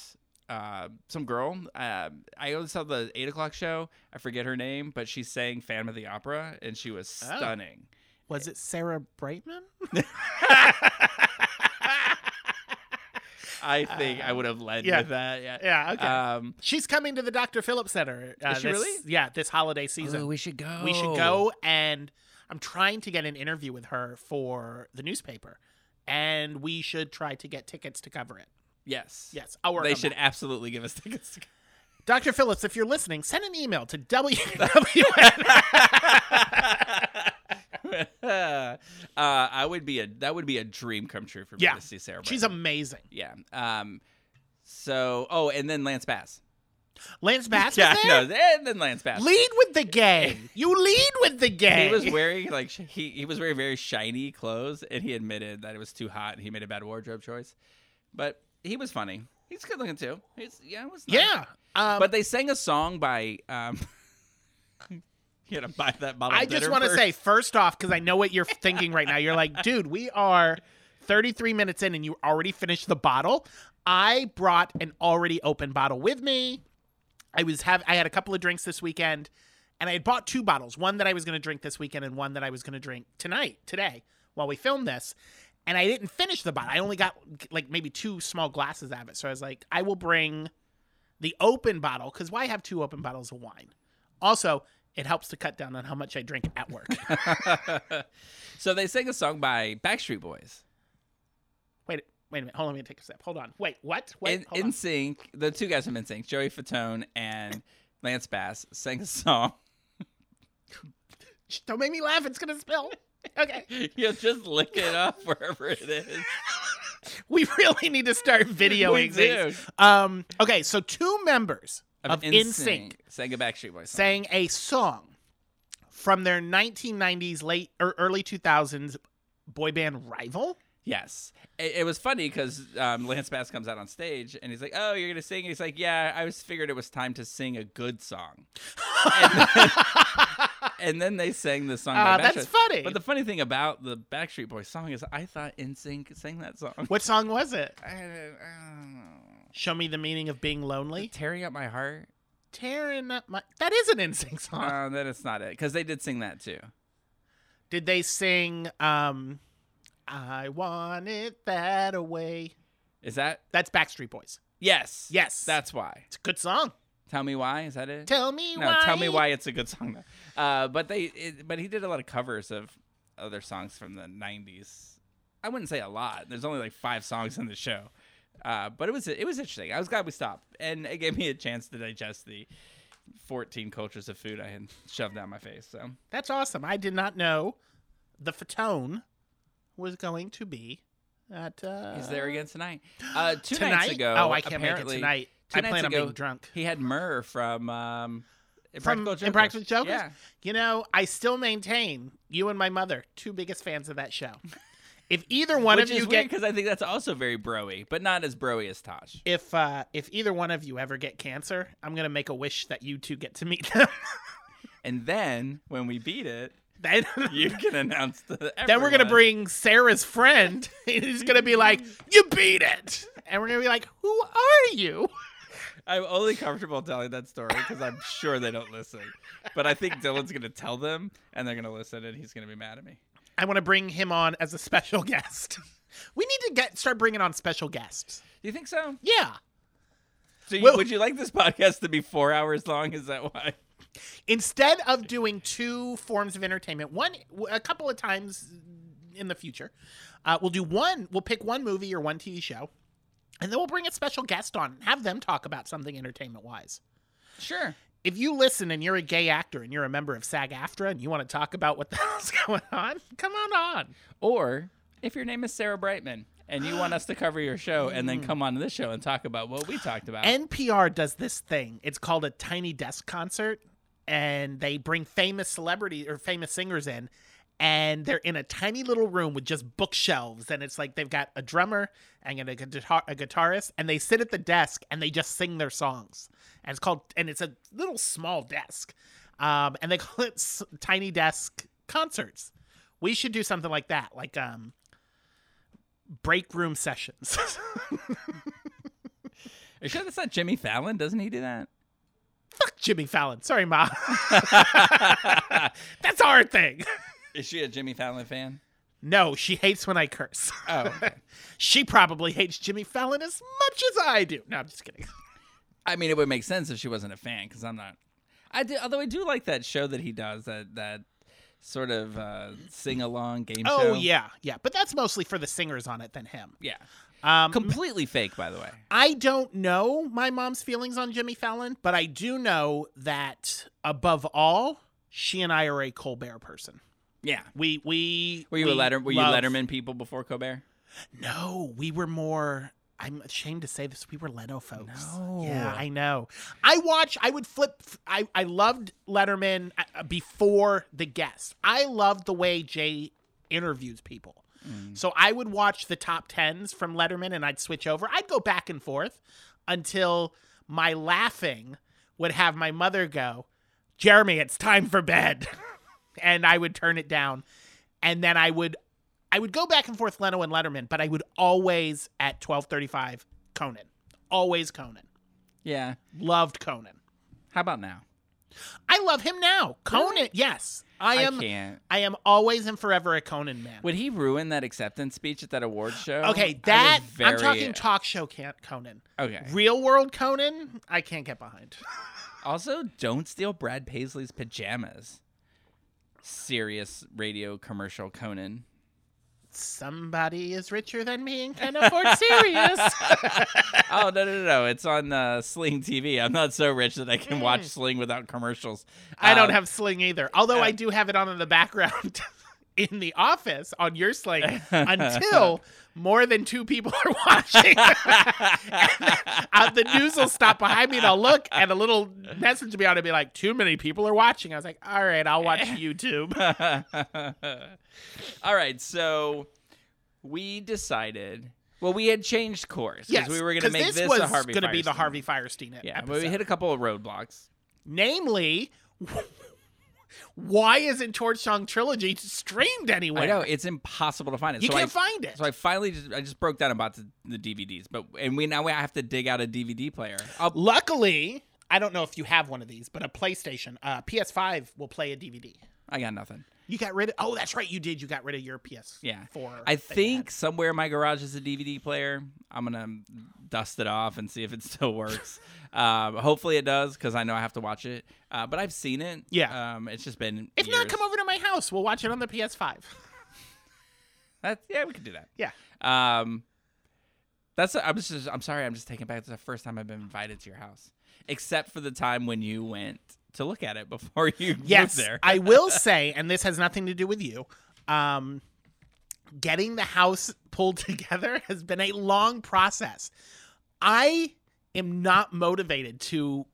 uh, some girl. Uh, I only saw the eight o'clock show. I forget her name, but she sang "Phantom of the Opera," and she was Oh. stunning. Was it Sarah Brightman? I think I would have led yeah. with that. Yeah. yeah, okay. Um, She's coming to the Dr. Phillips Center. Uh, Is she this- really? Yeah, this holiday season. oh, we should go. we should go, and I'm trying to get an interview with her for the newspaper, and we should try to get tickets to cover it. Yes. Yes, I'll work They on should that. absolutely give us tickets. To Dr. Phillips, if you're listening, send an email to W. uh, I would be a that would be a dream come true for me Yeah. to see Sarah. She's amazing. yeah. Um. So oh, and then Lance Bass. Lance Bass yeah, no, and then Lance Bass. Lead with the gang. You lead with the gang. He was wearing like he he was wearing very shiny clothes, and he admitted that it was too hot, and he made a bad wardrobe choice. But he was funny. He's good looking too. He's yeah, it was nice. yeah. Um, But they sang a song by um. you gotta buy that bottle. I just want to say, first off, because I know what you're thinking right now. You're like, dude, we are 33 minutes in and you already finished the bottle. I brought an already open bottle with me. I was have I had a couple of drinks this weekend, and I had bought two bottles. One that I was going to drink this weekend, and one that I was going to drink tonight, today, while we filmed this. And I didn't finish the bottle. I only got like maybe two small glasses out of it. So I was like, I will bring the open bottle because why have two open bottles of wine? Also, it helps to cut down on how much I drink at work. so they sang a song by Backstreet Boys. wait, wait a minute. Hold on, let me take a step. Hold on. Wait, what? Wait, In, on. NSYNC, the two guys from NSYNC, Joey Fatone and Lance Bass, sang a song. Don't make me laugh. It's gonna spill. Okay. You'll just lick it up wherever it is. We really need to start videoing these. Um. Okay. So two members of NSYNC sang a Backstreet Boys song. sang a song from their 1990s, late or early 2000s boy band rival. Yes, it, it was funny because um, Lance Bass comes out on stage and he's like, "Oh, you're gonna sing?" And he's like, "Yeah, I was figured it was time to sing a good song." and, then, and then they sang the song. Uh, that's funny. But the funny thing about the Backstreet Boys song is, I thought NSYNC sang that song. What song was it? I, don't- I don't know. Show me the meaning of being lonely. Tearing up my heart. Tearing up my. That is an NSYNC song. Uh, then it's not it because they did sing that too. Did they sing um I want it that away? Is that That's Backstreet Boys. yes? Yes. that's why. It's a good song. Tell me why. Is that it? Tell me no, why. tell me why it's a good song. Though. Uh, but they, it, but he did a lot of covers of other songs from the '90s. I wouldn't say a lot. There's only like five songs in the show, uh, but it was it was interesting. I was glad we stopped, and it gave me a chance to digest the 14 cultures of food I had shoved down my face. So That's awesome. I did not know the Fatone was going to be at uh he's there again tonight. Uh, two tonight. nights ago, oh, I can't make it tonight. two I nights plan on ago, being drunk. He had Murr from um, From Impractical Jokers. Impractical Jokers? Yeah. You know, I still maintain you and my mother, two biggest fans of that show. if either one Which of you is get because I think that's also very broy, but not as broy as Tosh. if uh if either one of you ever get cancer, I'm gonna make a wish that you two get to meet them. And then when we beat it, then you can announce the. then we're gonna bring Sarah's friend. and He's gonna be like, "You beat it," and we're gonna be like, "Who are you?" I'm only comfortable telling that story because I'm sure they don't listen. But I think Dylan's gonna tell them, and they're gonna listen, and he's gonna be mad at me. I want to bring him on as a special guest. We need to get start bringing on special guests. Do you think so? Yeah. So you, Well- would you like this podcast to be four hours long? Is that why? Instead of doing two forms of entertainment, one a couple of times in the future, uh, we'll do one. We'll pick one movie or one TV show, and then we'll bring a special guest on, and have them talk about something entertainment wise. Sure. If you listen and you're a gay actor and you're a member of SAG-AFTRA and you want to talk about what the hell's going on, come on on. Or if your name is Sarah Brightman and you want us to cover your show and Mm. then come on to this show and talk about what we talked about. NPR does this thing. It's called a tiny desk concert, and they bring famous celebrities or famous singers in, and they're in a tiny little room with just bookshelves, and it's like they've got a drummer and a, guitar- a guitarist, and they sit at the desk and they just sing their songs. And it's called, and it's a little small desk, um, and they call it s- tiny desk concerts. We should do something like that, like um, break room sessions. Are sure that's not Jimmy Fallon? Doesn't he do that? Fuck Jimmy Fallon. Sorry, Ma. That's our thing. Is she a Jimmy Fallon fan? No, she hates when I curse. Oh, okay. she probably hates Jimmy Fallon as much as I do. No, I'm just kidding. I mean, it would make sense if she wasn't a fan, because I'm not. I do, although I do like that show that he does, that that sort of uh, sing along game show. Oh yeah, yeah, but that's mostly for the singers on it than him. yeah, Um, completely fake, by the way. I don't know my mom's feelings on Jimmy Fallon, but I do know that above all, she and I are a Colbert person. Yeah. We we Were you we a letter? Were you love- Letterman people before Colbert? No, we were more. I'm ashamed to say this. We were Leno folks. No. Yeah, I know. I watch. I would flip. I I loved Letterman uh, before the guest. I loved the way Jay interviews people. So I would watch the top tens from Letterman, and I'd switch over. I'd go back and forth until my laughing would have my mother go, "Jeremy, it's time for bed," and I would turn it down, and then I would I would go back and forth Leno and Letterman, but I would always at 12:35 Conan. Always Conan. Yeah. Loved Conan. How about now? I love him now. Conan, yes. I am I, can't. am always and forever a Conan man. Would he ruin that acceptance speech at that award show? Okay, that I'm talking talk show can't Conan. Okay. Real world Conan, I can't get behind. Also, don't steal Brad Paisley's pajamas. Sirius radio commercial Conan. Somebody is richer than me and can afford Sirius. oh no no no no! It's on uh, Sling TV. I'm not so rich that I can watch Sling without commercials. I don't Um, have Sling either. Although I uh, do have it on in the background in the office on your Sling until more than two people are watching. And, uh, the news will stop behind me and I'll look and a little message will be on to be like, too many people are watching. I was like, all right, I'll watch YouTube. All right, so we decided. Well, we had changed course Yes, we were going to make this this, was Harvey. gonna be the Harvey Fierstein Yeah, episode. but we hit a couple of roadblocks. Namely, why isn't Torch Song Trilogy streamed anywhere? I know it's impossible to find it. You so can't I, find it. So I finally just I just broke down and bought the, the DVDs, but and we now we have to dig out a DVD player. I'll, Luckily, I don't know if you have one of these, but a PlayStation, uh, PS5 will play a DVD. I got nothing. You got rid of. Oh, that's right, you did. You got rid of your PS4. Yeah, that I think somewhere in my garage is a DVD player. I'm gonna dust it off and see if it still works. um, hopefully it does because I know I have to watch it. Uh, but I've seen it. Yeah. Um, it's just been. If not, come over to my house. We'll watch it on the PS5. That, yeah, we could do that. yeah. Um, that's. I was just. I'm sorry. I'm just taking back. It's the first time I've been invited to your house, except for the time when you went to look at it before you Yes, moved there. I will say, and this has nothing to do with you. Um, getting the house pulled together has been a long process. I am not motivated to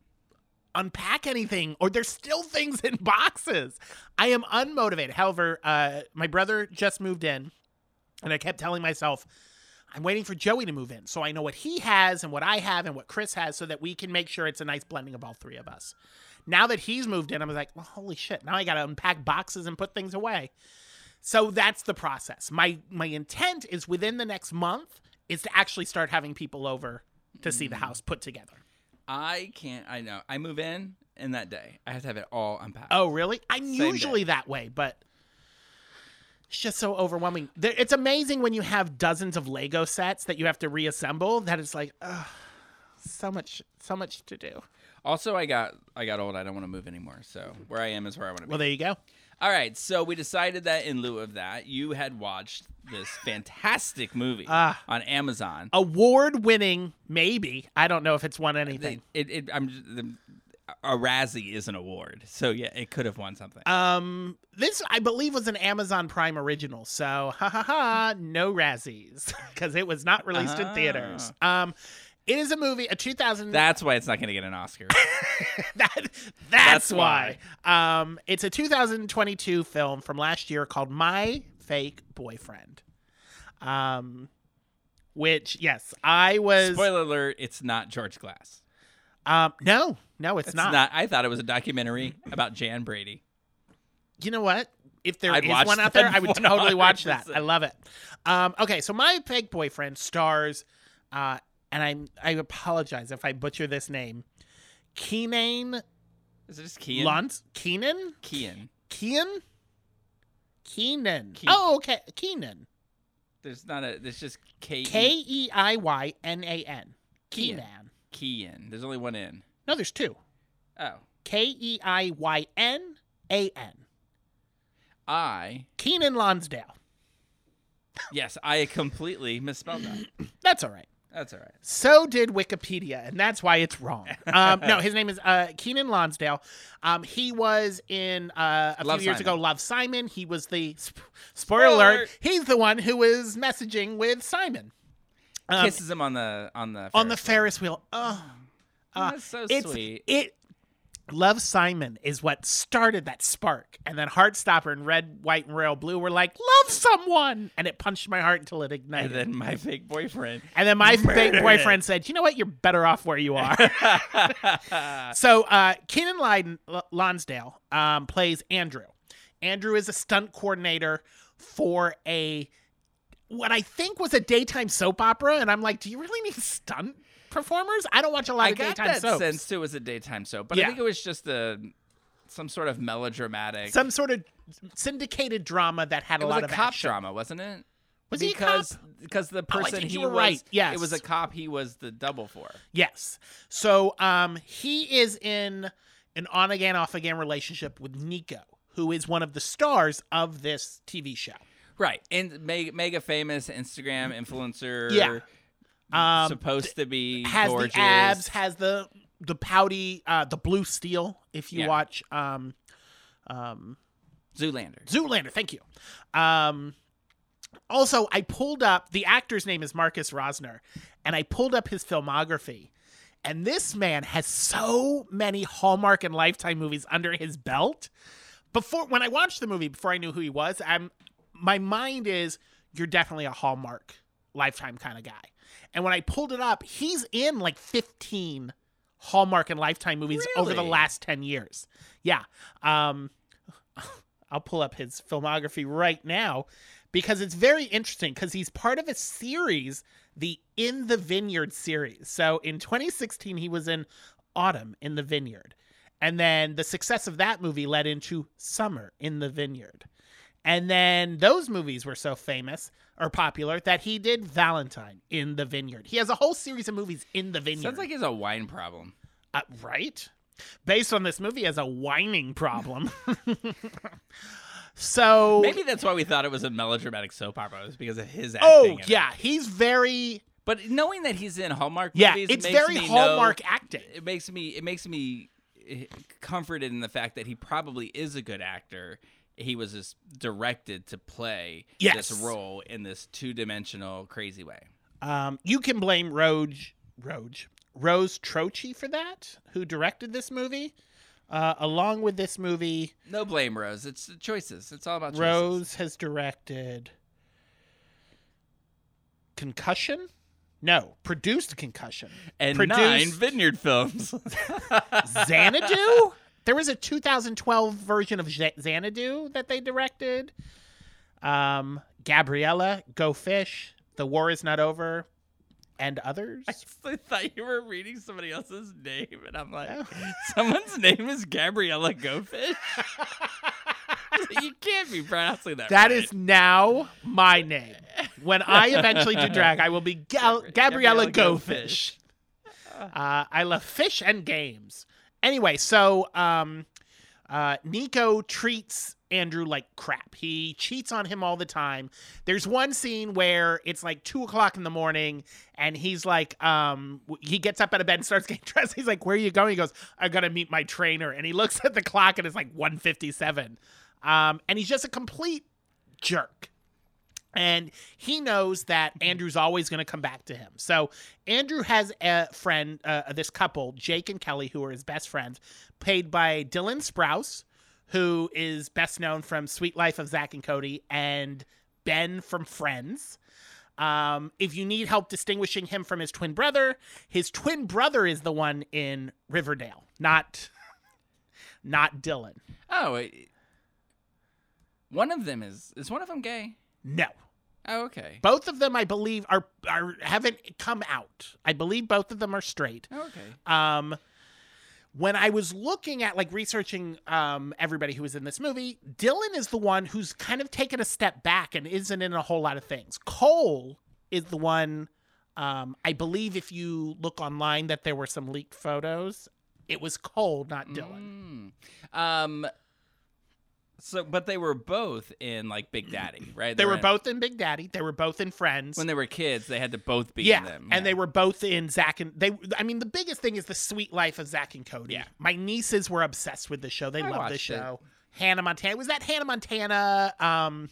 unpack anything, or there's still things in boxes. I am unmotivated. However, uh, my brother just moved in, and I kept telling myself. I'm waiting for Joey to move in so I know what he has and what I have and what Chris has so that we can make sure it's a nice blending of all three of us. Now that he's moved in, I was like, well, holy shit! Now I got to unpack boxes and put things away. So that's the process. My my intent is within the next month is to actually start having people over to see the hmm. house put together. I can't. I know. I move in in that day. I have to have it all unpacked. Oh, really? I'm Same usually that way, but it's just so overwhelming. There, it's amazing when you have dozens of Lego sets that you have to reassemble. That it's like, ugh, so much, so much to do. Also, I got I got old. I don't want to move anymore. So where I am is where I want to be. Well, there you go. All right. So we decided that in lieu of that, you had watched this fantastic movie Ah. on Amazon. Award-winning, maybe. I don't know if it's won anything. It, it, I'm just- the, a Razzie is an award, so yeah, it could have won something. Um, this I believe was an Amazon Prime original, so ha ha ha, no Razzies because it was not released in theaters. Um, it is a movie, a 2000. That's why it's not going to get an Oscar. that that's, That's why. Um, it's a 2022 film from last year called My Fake Boyfriend. Um, which yes, I was. Spoiler alert: It's not George Glass. Um, no, no, it's, It's not. not. I thought it was a documentary about Jan Brady. You know what? If there I'd is one out there, I would totally watch that. I love it. Um, okay, so my fake boyfriend stars, uh, and I I apologize if I butcher this name, Keenan Is it just Kean? Luntz, Keenan, Kean. Keen, Keenan. Oh, okay, Keenan. There's not a. There's just K. K E I Y N A N. Keenan. Keenan. There's only one in. No, there's two. Oh, K E I Y N A N. I. Keiynan Lonsdale. Yes, I completely misspelled that. That's all right. That's all right. So did Wikipedia, and that's why it's wrong. Um, no, his name is uh, Keiynan Lonsdale. Um, he was in uh, a Love few years Simon. ago Love Simon. He was the sp- spoiler Spoiler. alert. He's the one who was messaging with Simon Um, Kisses him on the on the on the Ferris wheel. Oh, uh, That's so it's sweet. it. Love Simon is what started that spark, and then Heartstopper and Red, White, and Royal Blue were like, "Love someone," and it punched my heart until it ignited. and then my fake boyfriend. And then my fake boyfriend said, "You know what? You're better off where you are." so uh, Lydon, L- Lonsdale um, plays Andrew. Andrew is a stunt coordinator for a what I think was a daytime soap opera, and I'm like, "Do you really need stunt performers?" I don't watch a lot I of got daytime that soaps. sense too. It was a daytime soap, but Yeah. I think it was just a some sort of melodramatic. Some sort of syndicated drama that had it a was lot a of cop action. drama, wasn't it? Was he a because cop? because the Oh, I person think he you were was right. Yes. it was a cop. He was the double for. Yes. So um, he is in an on again, off again relationship with Nico, who is one of the stars of this TV show. Right, and mega, mega famous Instagram influencer. Yeah. Um, supposed to be has gorgeous. the abs, has the the pouty, uh, the blue steel. If you Yeah. watch um, um, Zoolander. Zoolander, thank you. Um, Also, I pulled up the actor's name is Marcus Rosner, and I pulled up his filmography. And this man has so many Hallmark and Lifetime movies under his belt. Before when I watched the movie, before I knew who he was, I'm my mind is you're definitely a Hallmark Lifetime kind of guy. And when I pulled it up, he's in like 15 Hallmark and Lifetime movies over the last 10 years. Yeah. Um I'll pull up his filmography right now because it's very interesting because he's part of a series, the In the Vineyard series. So in 2016, he was in Autumn in the Vineyard. And then the success of that movie led into Summer in the Vineyard. And then those movies were so famous or popular that he did Valentine in the Vineyard. He has a whole series of movies in the Vineyard. Sounds like he has a wine problem. Uh, right? Based on this movie as a whining problem. so Maybe that's why we thought it was a melodramatic soap opera. It Was because of his acting. Oh in it. yeah, he's very But knowing that he's in Hallmark yeah. movies, It's very Hallmark Know, acting. it makes me it makes me eh, comforted in the fact that he probably is a good actor. He was just directed to play Yes. this role in this two dimensional crazy way. Um, you can blame Roge, Roge, Rose Troche for that, who directed this movie. Uh, along with this movie, No blame, Rose. It's the choices. It's all about choices. Rose has directed Concussion. No, produced Concussion. and produced nine Vineyard films. Xanadu. There was a 2012 version of Xanadu that they directed. Um, Gabriella, Go Fish, The War Is Not Over, and others. I thought you were reading somebody else's name, and I'm like, Oh. someone's name is Gabriella Gofish. you can't be pronouncing that. That right. is now my name. When I eventually do drag, I will be Gal- Gabriella, Gabriella Go Go Fish. Uh, I love fish and games. Anyway, so um, uh, Nico treats Andrew like crap. He cheats on him all the time. There's one scene where it's like two o'clock in the morning, and he's like, um, he gets up out of bed and starts getting dressed. He's like, "Where are you going?" He goes, "I gotta meet my trainer." And he looks at the clock, and it's like 1:57. Um, and he's just a complete jerk. And he knows that Andrew's always going to come back to him. So Andrew has a friend, uh, this couple, Jake and Kelly, who are his best friends, played by Dylan Sprouse, who is best known from Sweet Life of Zach and Cody, and Ben from Friends. Um, if you need help distinguishing him from his twin brother, his twin brother is the one in Riverdale, not not Dylan. Oh, one of them is is one of them gay? No. Oh, okay. Both of them, I believe, are are haven't come out. I believe both of them are straight. Oh, okay. Um, when I was looking at like researching um everybody who was in this movie, Dylan is the one who's kind of taken a step back and isn't in a whole lot of things. Cole is the one. Um, I believe if you look online that there were some leaked photos. It was Cole, not Dylan. Mm. Um. So, but they were both in like Big Daddy, right? They were in- both in Big Daddy. They were both in Friends. when they were kids. They had to both be yeah, in them. and they were both in Zach and they. I mean, the biggest thing is the sweet life of Zach and Cody. Yeah. my nieces were obsessed with the show. They I loved the watched it. show. Hannah Montana was that Hannah Montana. Um,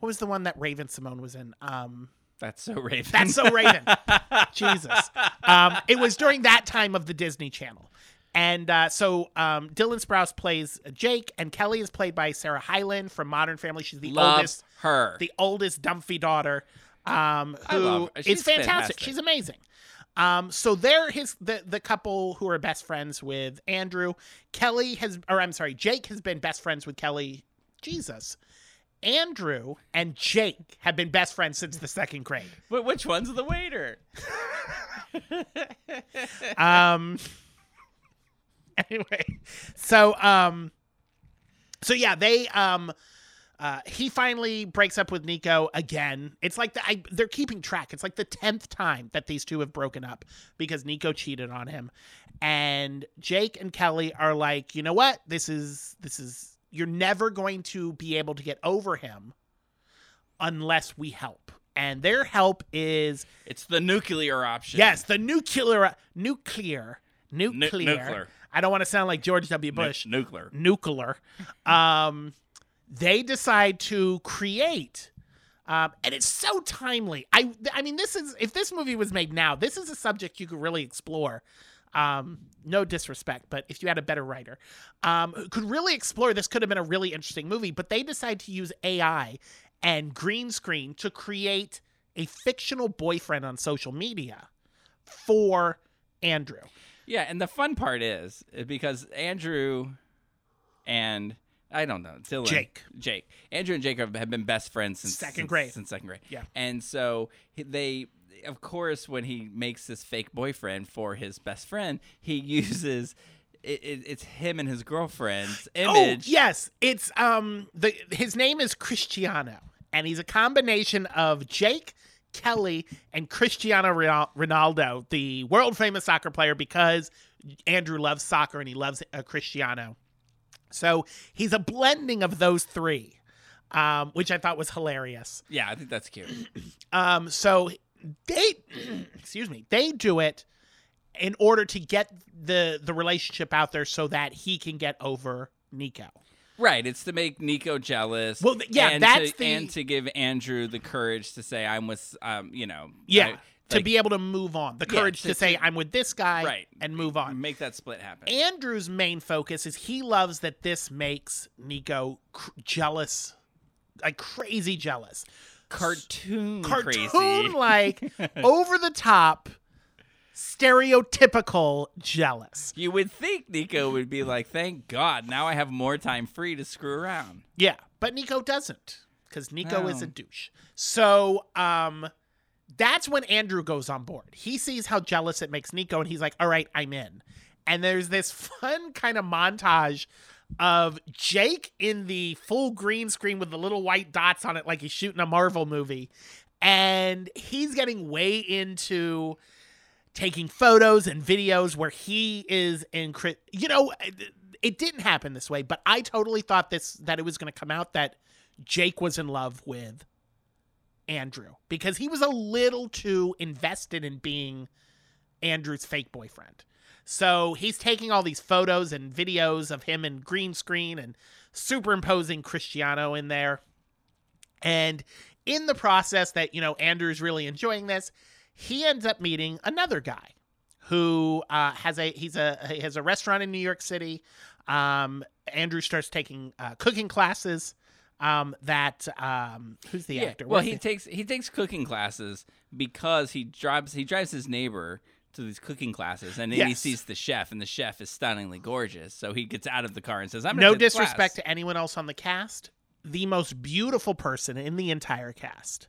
what was the one that Raven-Symoné was in? Um, That's so Raven. that's so Raven. Jesus. Um, it was during that time of the Disney Channel. And uh, so um, Dylan Sprouse plays Jake, and Kelly is played by Sarah Hyland from Modern Family. She's the Love oldest her. the oldest Dunphy daughter, um, who is fantastic. fantastic. She's amazing. Um, so they're his the the couple who are best friends with Andrew. Kelly has, or I'm sorry, Jake has been best friends with Kelly. Jesus, Andrew and Jake have been best friends since the second grade. But which one's the waiter? Um. anyway, so um, so yeah, they um. Uh, he finally breaks up with Nico again. It's like the, I, they're keeping track. It's like the tenth time that these two have broken up because Nico cheated on him, and Jake and Kelly are like, you know what? This is this is you're never going to be able to get over him unless we help. And their help is It's the nuclear option. Yes, the nuclear, nuclear, nuclear. nuclear. I don't want to sound like George W. Nu- Bush. nuclear. nuclear. Um, they decide to create Um, and it's so timely. I I mean, this is if this movie was made now, this is a subject you could really explore. Um, no disrespect, but if you had a better writer, um, who could really explore this, could have been a really interesting movie. But they decide to use AI and green screen to create a fictional boyfriend on social media for Andrew. Yeah, and the fun part is uh, because Andrew and I don't know Dylan, Jake. Jake, Andrew and Jake have have been best friends since Second since- grade. Since second grade. Yeah. and so they, of course, when he makes this fake boyfriend for his best friend, he uses. It, it, it's him and his girlfriend's image. Oh, yes, it's um the his name is Cristiano, and he's a combination of Jake Kelly and Cristiano Ronaldo, the world famous soccer player, because Andrew loves soccer and he loves uh, Cristiano. So he's a blending of those three, um, which I thought was hilarious. Yeah, I think that's cute. Um, so they, excuse me, they do it in order to get the the relationship out there so that he can get over Nico. Right, it's to make Nico jealous. Well, th- yeah, and that's to, the- and to give Andrew the courage to say, "I'm with," um, you know, Yeah, I- to be able to move on, the Yeah, courage to- to, say, "I'm with this guy," right and move on. make that split happen. Andrew's main focus is he loves that this makes Nico cr- jealous, like crazy jealous, cartoon, crazy. cartoon like, over the top, stereotypical jealous. You would think Nico would be like, "Thank God, now I have more time free to screw around." Yeah, but Nico doesn't because Nico is a douche. So, um, that's when Andrew goes on board. He sees how jealous it makes Nico, and he's like, "All right, I'm in." And there's this fun kind of montage of Jake in the full green screen with the little white dots on it, like he's shooting a Marvel movie, and he's getting way into taking photos and videos where he is in you know it didn't happen this way but i totally thought this that it was going to come out that jake was in love with andrew because he was a little too invested in being andrew's fake boyfriend. So he's taking all these photos and videos of him in green screen and superimposing cristiano in there. And in the process that, you know, Andrew's really enjoying this, he ends up meeting another guy who uh, has a he's a he has a restaurant in New York City. Um, Andrew starts taking uh, cooking classes. Um, that um, who's the Yeah. actor? Well, What's he the- takes he takes cooking classes because he drives he drives his neighbor to these cooking classes, and then he sees the chef, and the chef is stunningly gorgeous. So he gets out of the car and says, "I'm no gonna take the disrespect class." to anyone else on the cast. The most beautiful person in the entire cast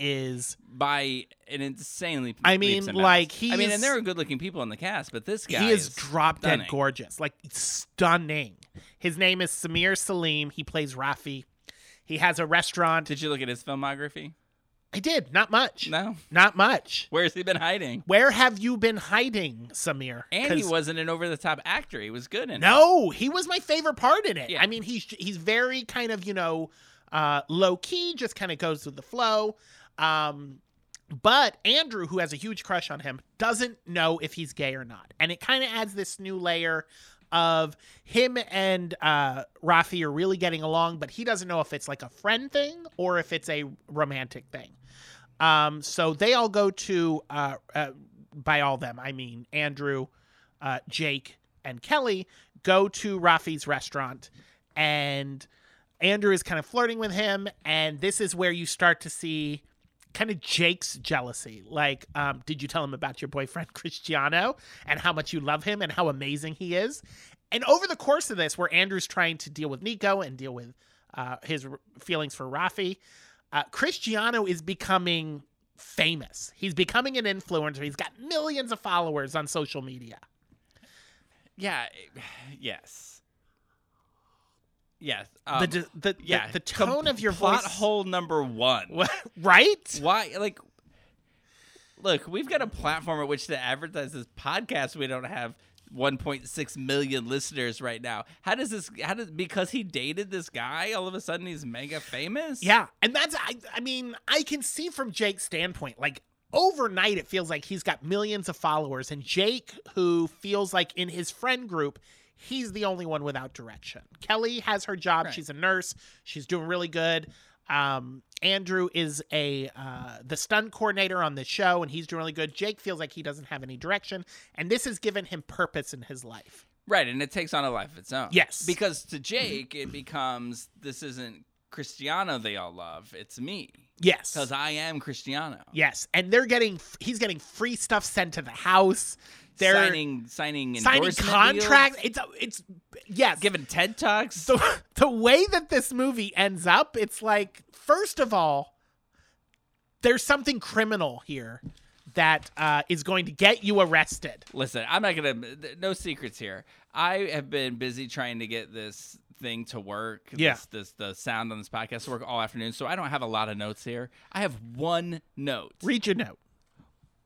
is by an insanely. I mean, like he. I mean, and there are good-looking people in the cast, but this guy he is, is drop dead stunning. gorgeous, like stunning. His name is Samir Salim. He plays Rafi. He has a restaurant. Did you look at his filmography? I did not much, No. not much. Where's he been hiding? Where have you been hiding, Samir? And he wasn't an over-the-top actor. He was good in it. No, he was my favorite part in it. Yeah. I mean, he's he's very kind of you know uh, low key, just kind of goes with the flow. Um, but Andrew, who has a huge crush on him, doesn't know if he's gay or not, and it kind of adds this new layer of him and uh, Rafi are really getting along, but he doesn't know if it's like a friend thing or if it's a romantic thing. Um, so they all go to, uh, uh, by all them, I mean Andrew, uh, Jake, and Kelly go to Rafi's restaurant, and Andrew is kind of flirting with him, and this is where you start to see kind of Jake's jealousy. Like, um, did you tell him about your boyfriend Cristiano and how much you love him and how amazing he is? And over the course of this, where Andrew's trying to deal with Nico and deal with uh, his feelings for Rafi, uh, Cristiano is becoming famous. He's becoming an influencer. He's got millions of followers on social media. Yeah. Yes. Yes. Um, d- the, yeah. the, the tone of your plot voice, hole number one. right? Why? Like, look, we've got a platform at which to advertise this podcast. We don't have 1.6 million listeners right now. How does this? How does because he dated this guy? All of a sudden, he's mega famous. Yeah, and that's I. I mean, I can see from Jake's standpoint, like overnight, it feels like he's got millions of followers, and Jake, who feels like in his friend group. He's the only one without direction. Kelly has her job. Right. She's a nurse. She's doing really good. Um, Andrew is a uh, the stunt coordinator on the show, and he's doing really good. Jake feels like he doesn't have any direction, and this has given him purpose in his life. Right, and it takes on a life of its own. Yes. Because to Jake, it becomes this isn't Cristiano they all love. It's me. Yes, Because I am Cristiano. yes, and they're getting he's getting free stuff sent to the house. They're signing signing signing contracts. It's it's yes. giving TED Talks. the the way that this movie ends up, it's like first of all, there's something criminal here that uh, is going to get you arrested. Listen, I'm not gonna. No secrets here. I have been busy trying to get this thing to work. Yeah. This, this the sound on this podcast to work all afternoon. So I don't have a lot of notes here. I have one note. Read your note,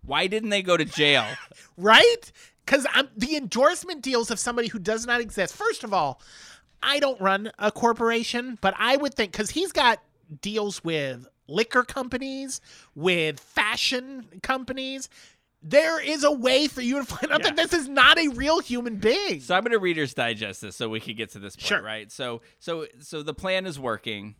Why didn't they go to jail? right? Because the endorsement deals of somebody who does not exist. First of all, I don't run a corporation, but I would think because he's got deals with liquor companies, with fashion companies. There is a way for you to find out that this is not a real human being. So I'm going to Reader's Digest this so we can get to this point, Sure. right? So so so the plan is working,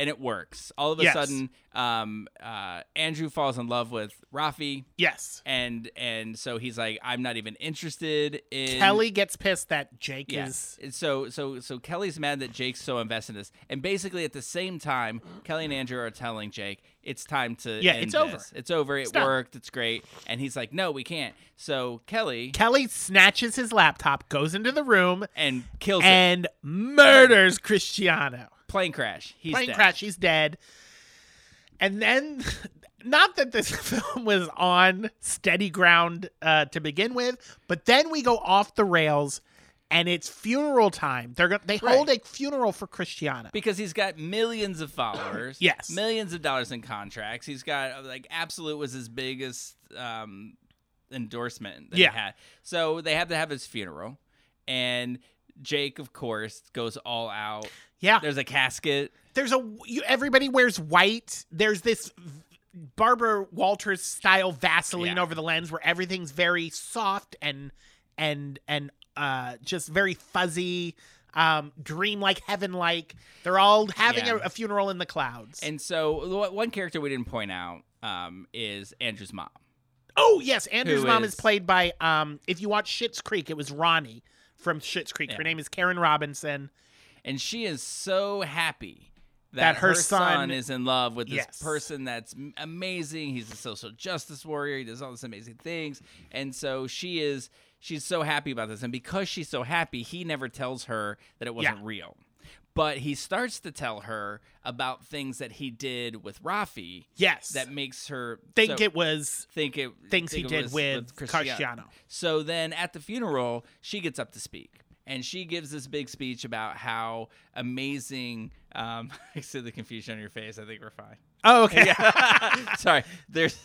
and it works. All of a Yes. sudden, um, uh, Andrew falls in love with Rafi, yes. and and so he's like, I'm not even interested in Kelly gets pissed that Jake Yeah. is And So so so Kelly's mad that Jake's so invested in this, and basically at the same time, Kelly and Andrew are telling Jake it's time to Yeah, it's over. It's over. It done. worked. It's great. And he's like, no, we can't. So Kelly Kelly snatches his laptop, goes into the room, and kills it. and murders Cristiano. Plane crash. He's Plane dead. crash, he's dead. And then, not that this film was on steady ground uh, to begin with, but then we go off the rails, and it's funeral time. They're they hold a funeral for Cristiano. because he's got millions of followers. Yes. millions of dollars in contracts. He's got uh, like Absolut was his biggest um, endorsement that Yeah. he had. So they have to have his funeral, and Jake, of course, goes all out. Yeah, There's a casket. there's a you, everybody wears white. There's this Barbara Walters style Vaseline Yeah. over the lens where everything's very soft and and and uh just very fuzzy, um dream-like, heaven-like. They're all having Yeah. a, a funeral in the clouds. And so one- one character we didn't point out um, is Andrew's mom. oh yes, Andrew's mom is- is played by um if you watch Schitt's Creek, it was Ronnie from Schitt's Creek. Her name is Karen Robinson. and she is so happy that, That her her, son- is in love with this Yes. person that's amazing. He's a social justice warrior. He does all these amazing things, and so she is she's so happy about this. And because she's so happy, he never tells her that it wasn't Yeah. real. But he starts to tell her about things that he did with Rafi Yes. that makes her think so- it was think it things think he it did with Cristiano. Cristiano. So then at the funeral, she gets up to speak. And she gives this big speech about how amazing. Um, I see the confusion on your face. I think we're fine. Oh, okay. Yeah. Sorry. There's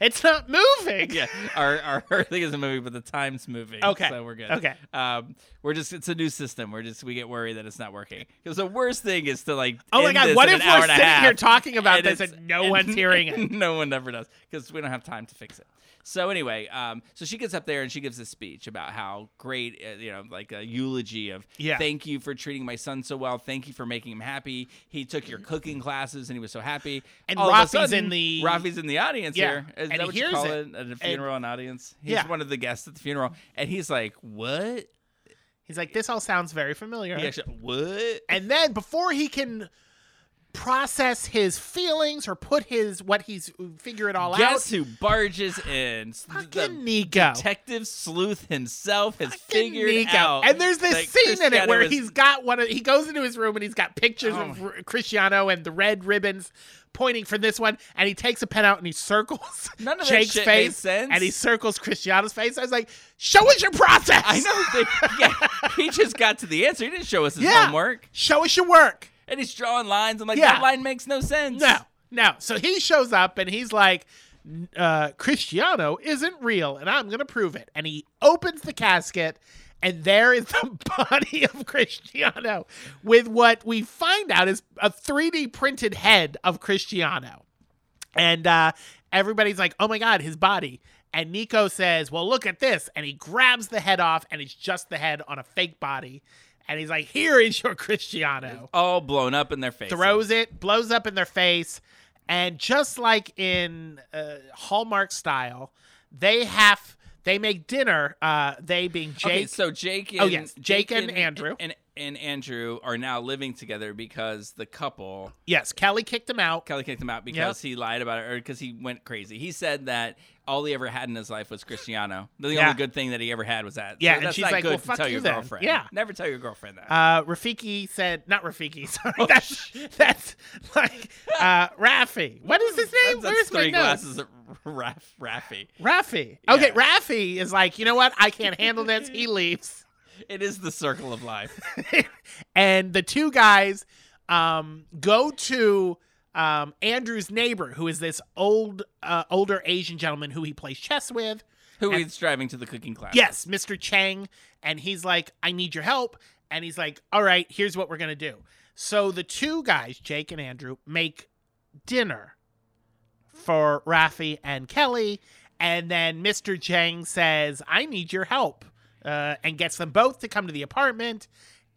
it's not moving. yeah. Our our our thing is a movie, but the time's moving. Okay. So we're good. Okay. Um, we're just it's a new system. We're just we get worried that it's not working because the worst thing is to like. Oh my god! What if we're sitting half, here talking about and this and no one's hearing it? no one ever does because we don't have time to fix it. So anyway, um, so she gets up there and she gives a speech about how great, uh, you know, like a eulogy of Yeah. thank you for treating my son so well, thank you for making him happy. He took your cooking classes and he was so happy. And All Rafi's sudden, in the- Rafi's in the audience Yeah, here. Is and that he what you call it. it at a funeral and audience? He's Yeah. one of the guests at the funeral, and he's like, "What?" He's like, "This all sounds very familiar." Actually, what? and then before he can process his feelings or put his what he's uh, figure it all Guess out, Guess who barges in? The Nico. detective sleuth himself has Fucking figured Nico. out. And there's this scene in it Cristiano where is- he's got one of he goes into his room and he's got pictures Oh of Cristiano and the red ribbons pointing for this one and he takes a pen out and he circles None of that Jake's face sense. and he circles Cristiano's face. I was like, "Show us your process." I know. They, yeah, he just got to the answer. He didn't show us his Yeah. homework, Show us your work. And he's drawing lines. I'm like, Yeah. that line makes no sense. No, no. So he shows up and he's like, uh, Cristiano isn't real, and I'm going to prove it. And he opens the casket, and there is the body of Cristiano with what we find out is a 3D printed head of Cristiano. And uh, everybody's like, oh my God, his body. And Nico says, well, look at this. And he grabs the head off, and it's just the head on a fake body. And he's like, "Here is your Cristiano." All blown up in their face. Throws it, blows up in their face, and just like in uh, Hallmark style, they have they make dinner. Uh, they being Jake. Okay, so Jake and Oh, yes, Jake and Andrew. and, and Andrew are now living together because the couple yes, Kelly kicked him out. Kelly kicked him out because he lied about it or because he went crazy. He said that all he ever had in his life was Cristiano. The Yeah. only good thing that he ever had was that. Yeah, So and she's not like, good "Well, to fuck tell you your then." girlfriend. Yeah. never tell your girlfriend that. Uh, Rafiki said, not Rafiki, sorry. Oh, that's, that's like uh, Rafi. What is his name? that's, that's Where's my three notes? glasses of Raf. Rafi. Okay, Yeah. Rafi is like, you know what? I can't handle this. He leaves. It is the circle of life. and the two guys um, go to um, Andrew's neighbor, who is this old, uh, older Asian gentleman who he plays chess with. Who And- is driving to the cooking class? Yes, Mr. Chang. And he's like, I need your help. And he's like, all right, here's what we're going to do. So the two guys, Jake and Andrew, make dinner for Rafi and Kelly. And then Mr. Chang says, I need your help. Uh, and gets them both to come to the apartment.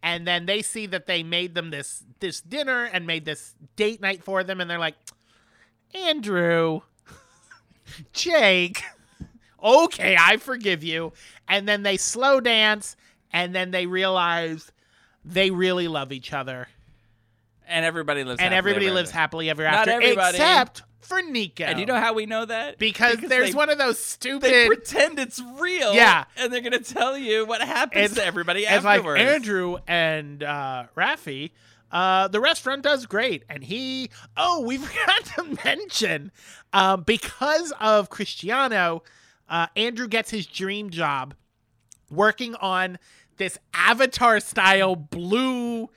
And then they see that they made them this this dinner and made this date night for them. And they're like, Andrew, Jake, okay, I forgive you. And then they slow dance, and then they realize they really love each other, and everybody lives. and happily everybody ever lives after. happily ever Not after, everybody. except for Nico. And you know how we know that? because, there's they, one of those They stupid. pretend it's real. Yeah. and they're gonna tell you what happens It's- to everybody like afterwards. Andrew and uh, Rafi. Uh, the restaurant does great, and he. Oh, we forgot to mention, um, because of Cristiano, uh, Andrew gets his dream job working on this Avatar style blue,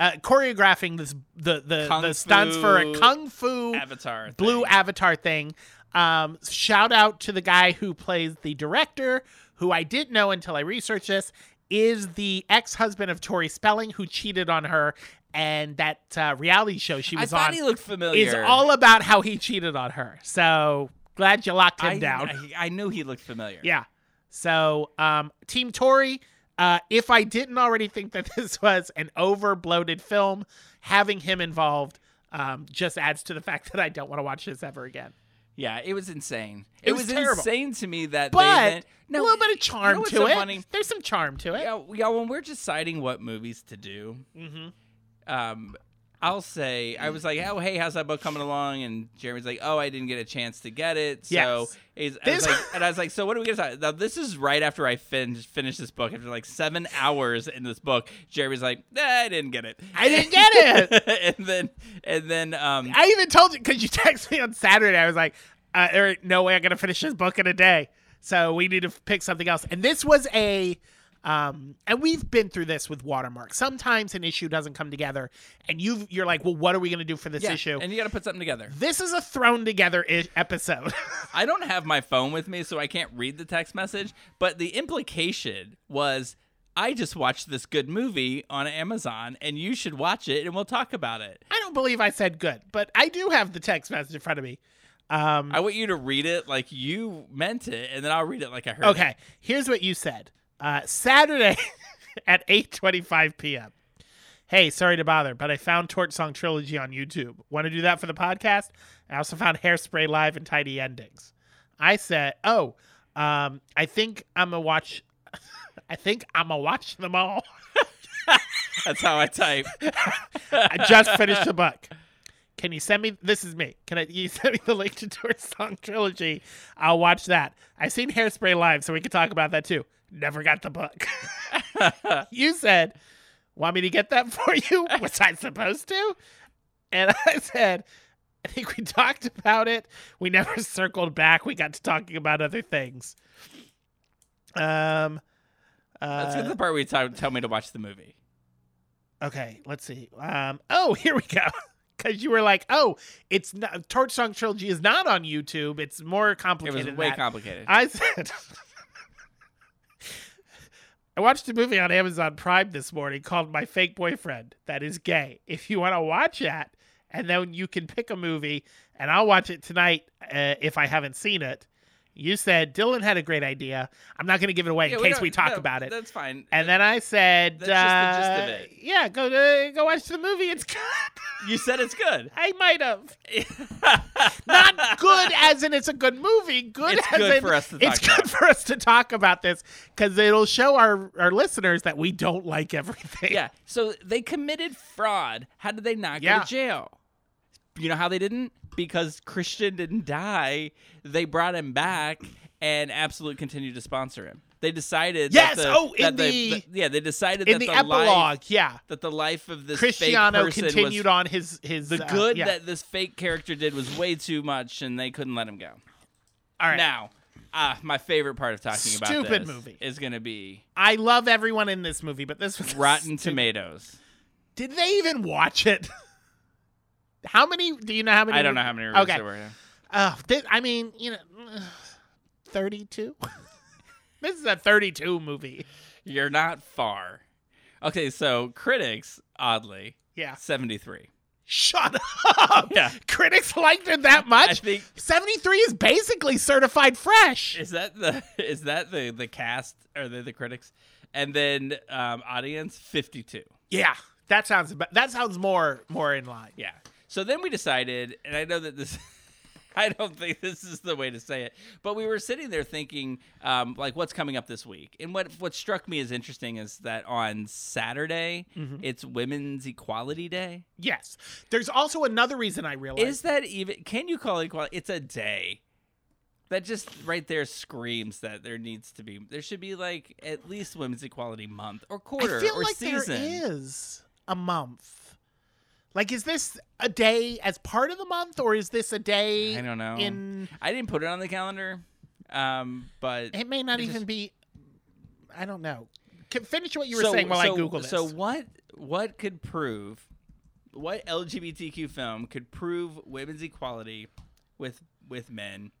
uh, choreographing this the the, Kung the stunts for a kung fu Avatar. blue thing. avatar thing. Um, shout out to the guy who plays the director, who I didn't know until I researched this, is the ex husband of Tori Spelling, who cheated on her, and that uh, reality show she I was thought on he looked familiar. is all about how he cheated on her. So glad you locked him I, down. I, I knew he looked familiar. Yeah. So, um, Team Tori, uh, if I didn't already think that this was an over bloated film, having him involved um, just adds to the fact that I don't want to watch this ever again. Yeah, it was insane. It It, was was, insane to me that But they then, a little bit of charm you know to so it. Funny? There's some charm to it. Yeah, yeah, when we're deciding what movies to do, Mm-hmm. um, I'll say I was like, "Oh, hey, how's that book coming along?" And Jeremy's like, "Oh, I didn't get a chance to get it." So, Yes. I was like, and I was like, "So what are we gonna start?" Now, this is right after I fin- finished this book. After like seven hours in this book, Jeremy's like, "I didn't get it. I didn't get it. and then, and then, um, I even told you because you texted me on Saturday. I was like, uh, "There ain't no way I'm gonna finish this book in a day." So we need to pick something else. And this was a, um, and we've been through this with Watermark. Sometimes an issue doesn't come together, and you you're like, "Well, what are we gonna do for this yeah, issue?" and you got to put something together. this is a thrown together I- episode. I don't have my phone with me, so I can't read the text message. But the implication was, I just watched this good movie on Amazon, and you should watch it, and we'll talk about it. I don't believe I said good, but I do have the text message in front of me. Um, I want you to read it like you meant it, and then I'll read it like I heard. Okay, here's what you said. Uh, Saturday at 8:25 p.m. Hey, sorry to bother, but I found Torch Song Trilogy on YouTube. Want to do that for the podcast? I also found Hairspray Live and Tidy Endings. I said, "Oh, um, I think I'm gonna watch. I think I'm gonna watch them all. That's how I type. I just finished the book. Can you send me? This is me. Can I? You send me the link to Torch Song Trilogy? I'll watch that. I've seen Hairspray Live, so we can talk about that too. Never got the book. you said, "Want me to get that for you?" Was I supposed to? And I said, "I think we talked about it. We never circled back. We got to talking about other things." Um. Let's get to Uh, the part where you t- tell me to watch the movie. Okay, let's see. Um, oh, here we go. Because you were like, "Oh, it's not, Torch Song Trilogy is not on YouTube. It's more complicated." It complicated." was way that." complicated. I said, I watched a movie on Amazon Prime this morning called My Fake Boyfriend That Is Gay. If you want to watch that, and then you can pick a movie, and I'll watch it tonight uh, if I haven't seen it. You said Dylan had a great idea. I'm not going to give it away Yeah, in case we talk no, about it. That's fine. And then I said, That's just the gist of uh, it. "Yeah, go uh, go watch the movie. It's good." you said it's good. I might have not good as in it's a good movie. Good It's as good in for us to talk it's talk good for us to talk about this because it'll show our our listeners that we don't like everything. yeah. So they committed fraud. How did they not Yeah. go to jail? You know how they didn't? Because Christian didn't die. They brought him back, and Absolut continued to sponsor him. They decided. Yes! That the, Oh, in that the- yeah, they decided In that the, the epilogue, life, yeah, that the life of this fake Cristiano person continued was, on his his The uh, good yeah. that this fake character did was way too much, and they couldn't let him go. All right. Now, uh, my favorite part of talking about Stupid this movie. is going to be I love everyone in this movie, but this was Rotten stupid. Tomatoes. Did they even watch it? How many? Do you know how many? I don't know how many reviews Okay. there were. yeah. Oh, I mean, you know, thirty-two. this is a thirty-two movie. You're not far. Okay, so critics, oddly, Yeah. 73. Shut up. Yeah. Critics liked it that much. I think Seventy-three is basically certified fresh. is that the is that the the cast or the the critics, and then um, audience 52. Yeah, that sounds that sounds more more in line. Yeah. So then we decided, and I know that this, I don't think this is the way to say it, but we were sitting there thinking, um, like, what's coming up this week? And what what struck me as interesting is that on Saturday, Mm-hmm. it's Women's Equality Day. Yes. There's also another reason I realized. Is that even? Can you call it equality? It's a day. That just right there screams that there needs to be. There should be like at least Women's Equality Month or quarter I feel or like season. there is a month. Like, is this a day as part of the month, or is this a day? I don't know. In I didn't put it on the calendar, um, but it may not It even just- be. I don't know. Can finish what you were so, saying while so, I Google this. So what what could prove what LGBTQ film could prove women's equality with with men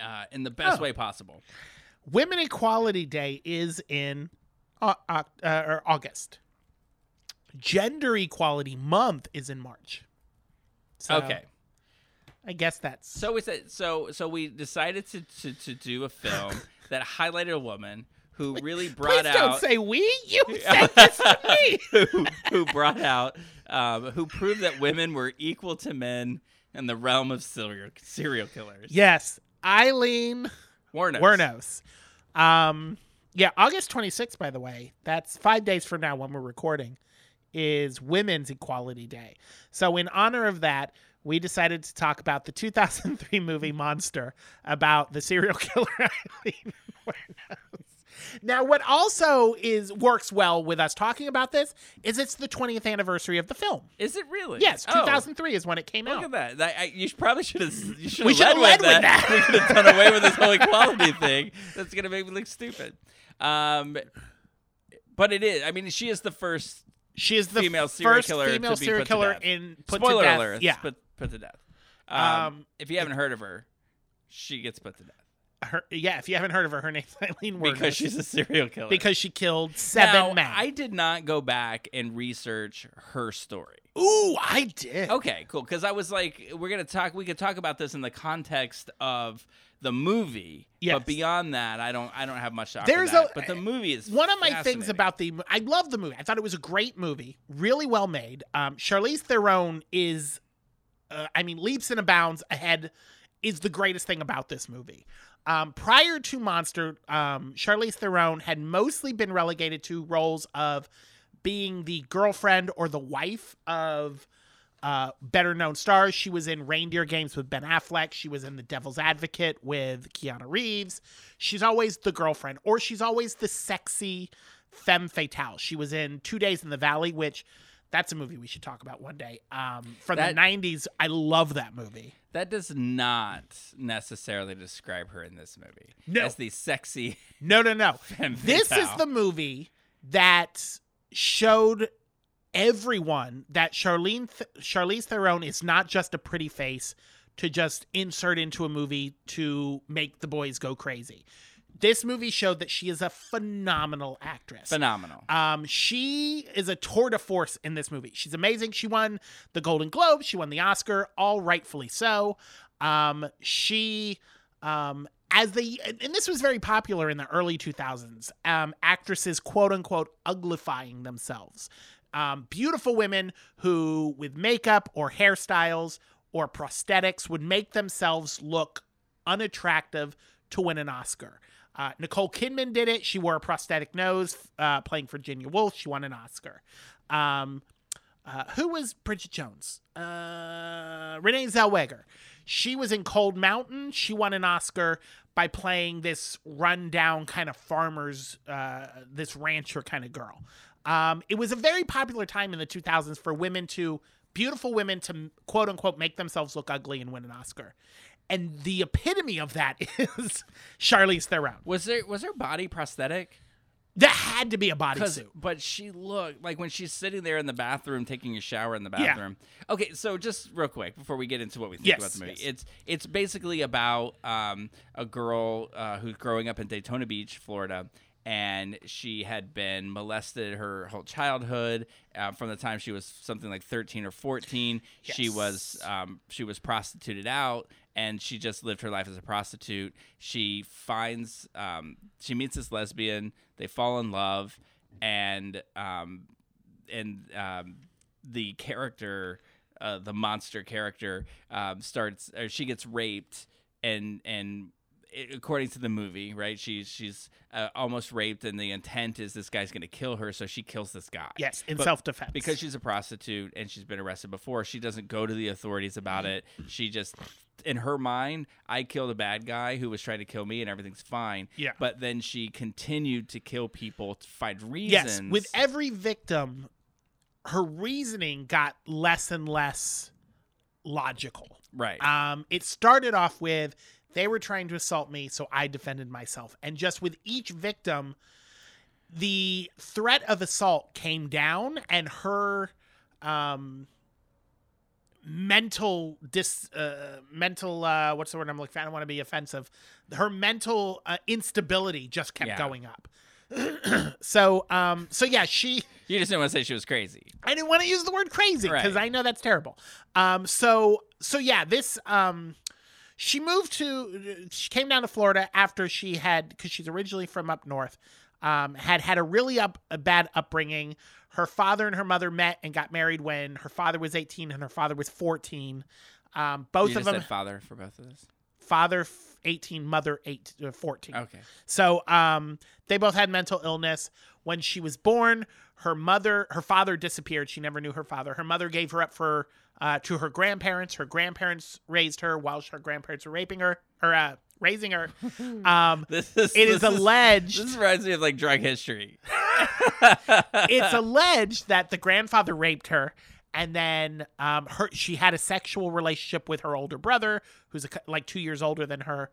uh, in the best Oh. way possible? Women Equality Day is in uh, uh, uh, or August. Gender Equality Month is in March. So, okay. I guess that's So we said so so we decided to to, to do a film that highlighted a woman who really brought Please out don't say we. You said this to me. who, who brought out um, who proved that women were equal to men in the realm of serial serial killers. Yes, Eileen Wuornos. Wernos. Um, yeah, August 26th, by the way, that's five days from now when we're recording, is Women's Equality Day. So, in honor of that, we decided to talk about the 2003 movie Monster about the serial killer Eileen. Now, what also is works well with us talking about this is it's the 20th anniversary of the film. Is it really? Yes, Oh, 2003 is when it came Look out. Look at that. that I, you probably should have. You should We have led, led with with that. that. we could have done away with this whole equality thing. That's gonna make me look stupid. Um, but it is. I mean, she is the first She is the Female serial first killer female to be serial put to killer death. in put spoiler to death. alert. Yeah, put put to death. Um, Um, if you haven't heard of her, she gets put to death her, yeah. If you haven't heard of her, her name's Eileen Wuornos. because she's a serial killer. because she killed seven now, men. I did not go back and research her story. Ooh, I did. Okay, cool. Because I was like, we're gonna talk. We could talk about this in the context of the movie. Yes. But beyond that, I don't. I don't have much to offer. There's that. a- But the movie is One of my things about the I love the movie. I thought it was a great movie, really well made. Um, Charlize Theron is, uh, I mean, leaps and bounds ahead. Is the greatest thing about this movie. Um, prior to Monster, um, Charlize Theron had mostly been relegated to roles of being the girlfriend or the wife of uh, better known stars. She was in Reindeer Games with Ben Affleck. She was in The Devil's Advocate with Keanu Reeves. She's always the girlfriend, or she's always the sexy femme fatale. She was in Two Days in the Valley, which that's a movie we should talk about one day. Um, from That- the 90s. I love that movie. that does not necessarily describe her in this movie No. as the sexy. No, no, no. This is the movie that showed everyone that Charlene Th- Charlize Theron is not just a pretty face to just insert into a movie to make the boys go crazy. This movie showed that she is a phenomenal actress. phenomenal. Um, she is a tour de force in this movie. She's amazing. She won the Golden Globe. She won the Oscar, all rightfully so. Um, she um, as they and this was very popular in the early 2000s um, actresses quote unquote uglifying themselves um, beautiful women who with makeup or hairstyles or prosthetics would make themselves look unattractive to win an oscar uh, nicole kidman did it she wore a prosthetic nose uh, playing virginia woolf she won an oscar um, uh, who was Bridget Jones? Uh, Renee Zellweger. She was in Cold Mountain. She won an Oscar by playing this rundown kind of farmer's, uh, this rancher kind of girl. Um, it was a very popular time in the 2000s for women to, beautiful women to quote unquote make themselves look ugly and win an Oscar. And the epitome of that is Charlize Theron. Was there was her body prosthetic? That had to be a bodysuit. but she looked like when she's sitting there in the bathroom taking a shower in the Yeah. bathroom. Okay, so just real quick before we get into what we think Yes, about the movie, yes. it's it's basically about um, a girl uh, who's growing up in Daytona Beach, Florida. And she had been molested her whole childhood. Uh, from the time she was something like thirteen or fourteen, she was um, she was prostituted out, and she just lived her life as a prostitute. She finds um, she meets this lesbian. They fall in love, and um, and um, the character, uh, the monster character, um, starts or she gets raped, and and it, according to the movie, right, she's she's uh, almost raped, and the intent is this guy's going to kill her, so she kills this guy. Yes, in But self defense. because she's a prostitute and she's been arrested before she doesn't go to the authorities about it she just in her mind i killed a bad guy who was trying to kill me and everything's fine Yeah. but then she continued to kill people to find reasons Yes, with every victim, her reasoning got less and less logical. right Um, it started off with they were trying to assault me, so I defended myself. And just with each victim, the threat of assault came down, and her um, mental dis uh, mental uh, what's the word I'm looking for? I don't want to be offensive. Her mental uh, instability just kept Yeah. going up. so um so yeah she you just didn't want to say she was crazy I didn't want to use the word crazy because Right. I know that's terrible. Um, so so yeah, this um, she moved to she came down to Florida after she had because she's originally from up north. Um, had had a really up a bad upbringing. Her father and her mother met and got married when her father was 18 and her father was 14. Um, both you of them said father for both of us. father f- 18, mother 8 uh, 14. okay So um, they both had mental illness. When she was born, her mother, her father disappeared. She never knew her father. Her mother gave her up for uh, to her grandparents. Her grandparents raised her while her grandparents were raping her or uh, raising her. Um, this is it is this alleged. this reminds me of like drug history it's alleged that the grandfather raped her and then um, her she had a sexual relationship with her older brother who's a, like two years older than her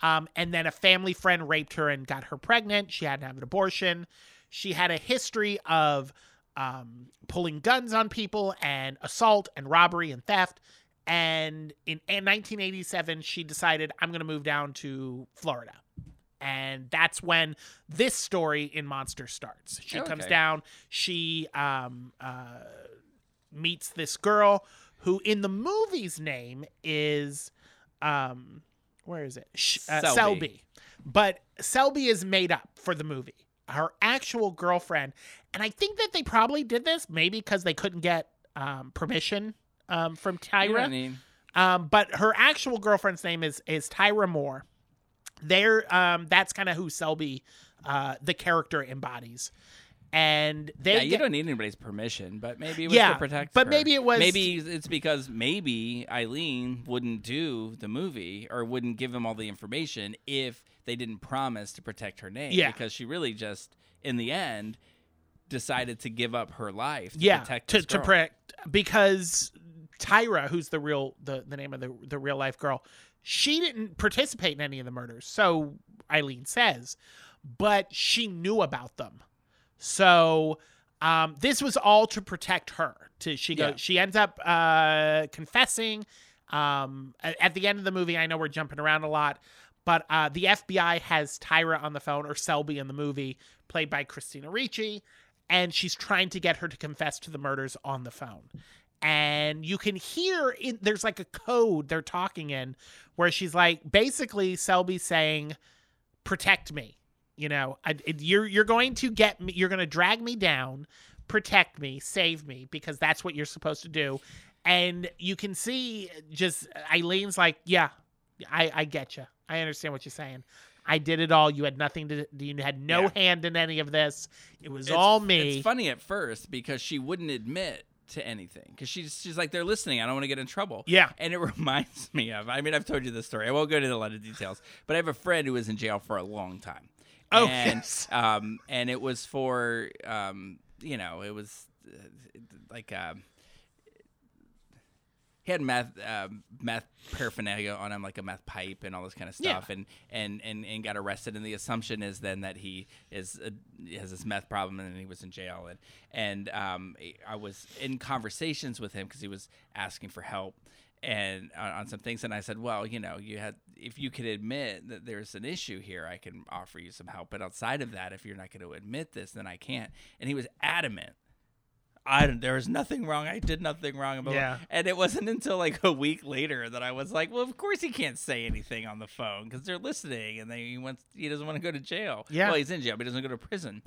um, and then a family friend raped her and got her pregnant she had to have an abortion she had a history of um, pulling guns on people and assault and robbery and theft and in, in 1987 she decided i'm going to move down to florida. And that's when this story in monster starts. She comes down she um, uh, meets this girl who in the movie's name is um, where is it? Uh, Selby. selby. But selby is made up for the movie. Her actual girlfriend. And i think that they probably did this maybe because they couldn't get um, permission um, from tyra um, but her actual girlfriend's name is is Tyra Moore. They're um, that's kind of who Selby, uh, the character embodies, and they yeah, you get- don't need anybody's permission, but maybe it was Yeah, to protect. but her. maybe it was- Maybe it's because maybe Eileen wouldn't do the movie or wouldn't give him all the information if they didn't promise to protect her name. Yeah. because she really just, in the end, decided to give up her life. To yeah protect to to protect because Tyra, who's the real the the name of the the real life girl, she didn't participate in any of the murders. So Eileen says, but she knew about them. So um, this was all to protect her. To she goes, Yeah. she ends up uh, confessing. Um, at, at the end of the movie, I know we're jumping around a lot, but uh, the FBI has Tyra on the phone, or Selby in the movie, played by Christina Ricci, and she's trying to get her to confess to the murders on the phone. And you can hear in there's like a code they're talking in where she's like basically Selby saying protect me you know I, you're you're going to get me you're going to drag me down protect me save me because that's what you're supposed to do. And you can see just uh, Eileen's like yeah I I get you I understand what you're saying. I did it all. You had nothing to you had no Yeah. hand in any of this. It was It's- all me. It's funny at first because she wouldn't admit to anything because she's she's like they're listening. I don't want to get in trouble. Yeah. and it reminds me of. I mean, I've told you this story. I won't go into a lot of details, but I have a friend who was in jail for a long time. Oh, and, yes. Um, and it was for um, you know, it was uh, like um. He had meth, um, meth paraphernalia on him, like a meth pipe and all this kind of Yeah. stuff, and, and and and got arrested. And the assumption is then that he is uh, has this meth problem, and he was in jail. And and um, I was in conversations with him because he was asking for help and on, on some things. And I said, well, you know, you had if you could admit that there's an issue here, I can offer you some help. But outside of that, if you're not going to admit this, then I can't. And he was adamant. I don't, there was nothing wrong. I did nothing wrong. About Yeah. And it wasn't until like a week later that I was like, well, of course he can't say anything on the phone because they're listening and they, he wants he doesn't want to go to jail. Yeah. Well, he's in jail, but he doesn't go to prison.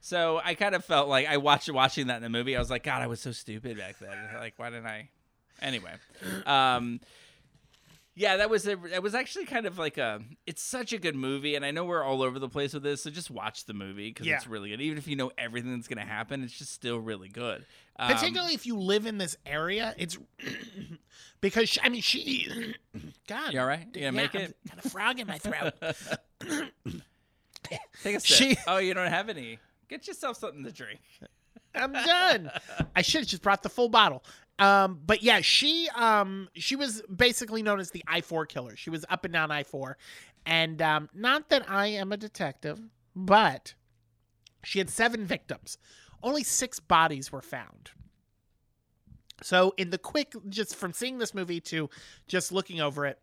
So I kind of felt like I watched watching that in the movie. I was like, God, I was so stupid back then. Like, why didn't I? Anyway, um, yeah, that was a, that was actually kind of like a. It's such a good movie, and I know we're all over the place with this, so just watch the movie because Yeah. it's really good. Even if you know everything that's gonna happen, it's just still really good. Um, particularly if you live in this area it's because she, i mean she god You all right? You gonna make I'm- it? got a frog in my throat Take a sip. She- oh, you don't have any. Get yourself something to drink. i'm done i should have just brought the full bottle um but yeah she um she was basically known as the i4 killer. She was up and down i4 and um not that i am a detective but she had seven victims. Only six bodies were found. So, in the quick, just from seeing this movie to just looking over it,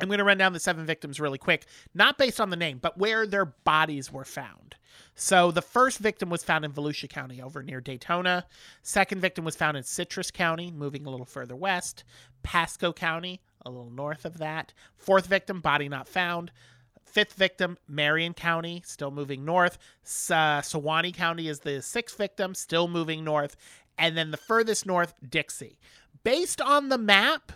I'm going to run down the seven victims really quick, not based on the name, but where their bodies were found. So, the first victim was found in Volusia County over near Daytona. Second victim was found in Citrus County, moving a little further west. Pasco County, a little north of that. Fourth victim, body not found. Fifth victim, Marion County, still moving north. Sa- uh, Suwannee County is the sixth victim, still moving north. And then the furthest north, Dixie. Based on the map,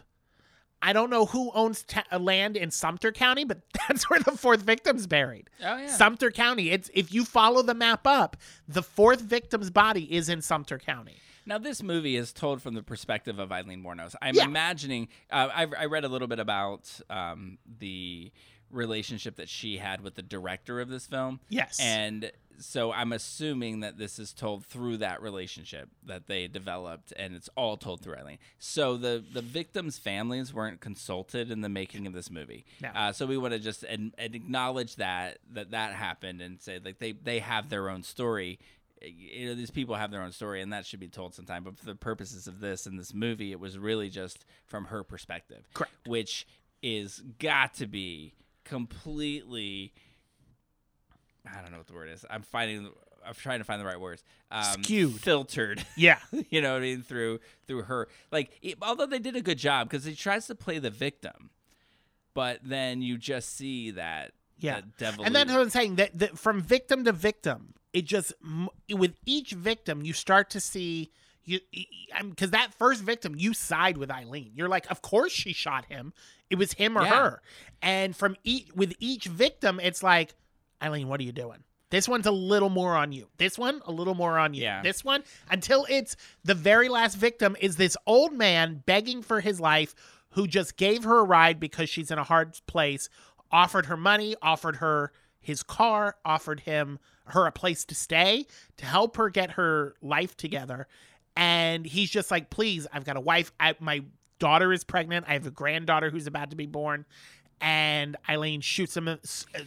I don't know who owns ta- uh, land in Sumter County, but that's where the fourth victim's buried. Oh yeah. Sumter County. It's if you follow the map up, the fourth victim's body is in Sumter County. Now, this movie is told from the perspective of Eileen Wuornos. I'm Yeah. imagining. Uh, I, I read a little bit about um, the relationship that she had with the director of this film. Yes. And so I'm assuming that this is told through that relationship that they developed, and it's all told through Eileen. So the the victims' families weren't consulted in the making of this movie. No. Uh, so we want to just and, and acknowledge that that that happened and say like they they have their own story. You know, these people have their own story, and that should be told sometime. But for the purposes of this and this movie, it was really just from her perspective, Correct. which is got to be completely I don't know what the word is. I'm finding. I'm trying to find the right words. Um, Skewed. filtered. Yeah. you know what I mean through through her. Like, it, although they did a good job because he tries to play the victim, but then you just see that. Yeah. that devil. And that's what I'm saying. That, that from victim to victim, it just with each victim, you start to see you because that first victim, you side with Eileen. You're like, of course she shot him. It was him or Yeah. her. And from each with each victim, it's like, Eileen, what are you doing? This one's a little more on you. This one, a little more on you. Yeah. This one, until it's the very last victim is this old man begging for his life who just gave her a ride because she's in a hard place, offered her money, offered her his car, offered him her a place to stay to help her get her life together. And he's just like, please, I've got a wife. I, my daughter is pregnant. I have a granddaughter who's about to be born. And Eileen shoots him. uh, uh,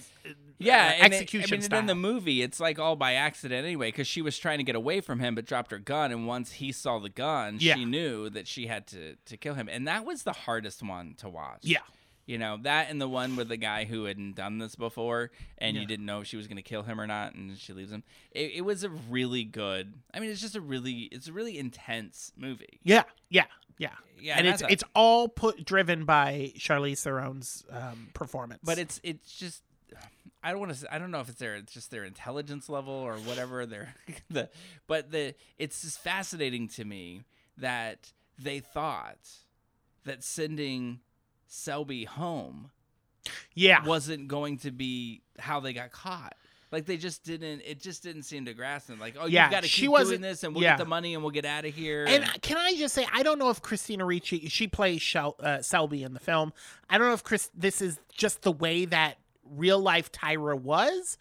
yeah, uh, and it- execution I mean, style. in the movie, it's like all by accident anyway, because she was trying to get away from him, but dropped her gun, and once he saw the gun, Yeah. she knew that she had to to kill him, and that was the hardest one to watch. yeah. You know that and the one with the guy who hadn't done this before, and Yeah. you didn't know if she was going to kill him or not, and she leaves him. It, it was a really good. I mean, it's just a really, it's a really intense movie. Yeah, yeah, yeah. Yeah, and it's thought- it's all put driven by Charlize Theron's um, performance. but it's it's just I don't want to I don't know if it's their it's just their intelligence level or whatever their the but the it's just fascinating to me that they thought that sending Selby home yeah, wasn't going to be how they got caught. Like they just didn't. It just didn't seem to grasp them. Like, oh, Yeah, you got to she keep wasn't- doing this, and we'll yeah. get the money, and we'll get out of here. And can I just say, I don't know if Christina Ricci, she plays Shel, uh, Selby in the film. I don't know if Chris, this is just the way that real life Tyra was,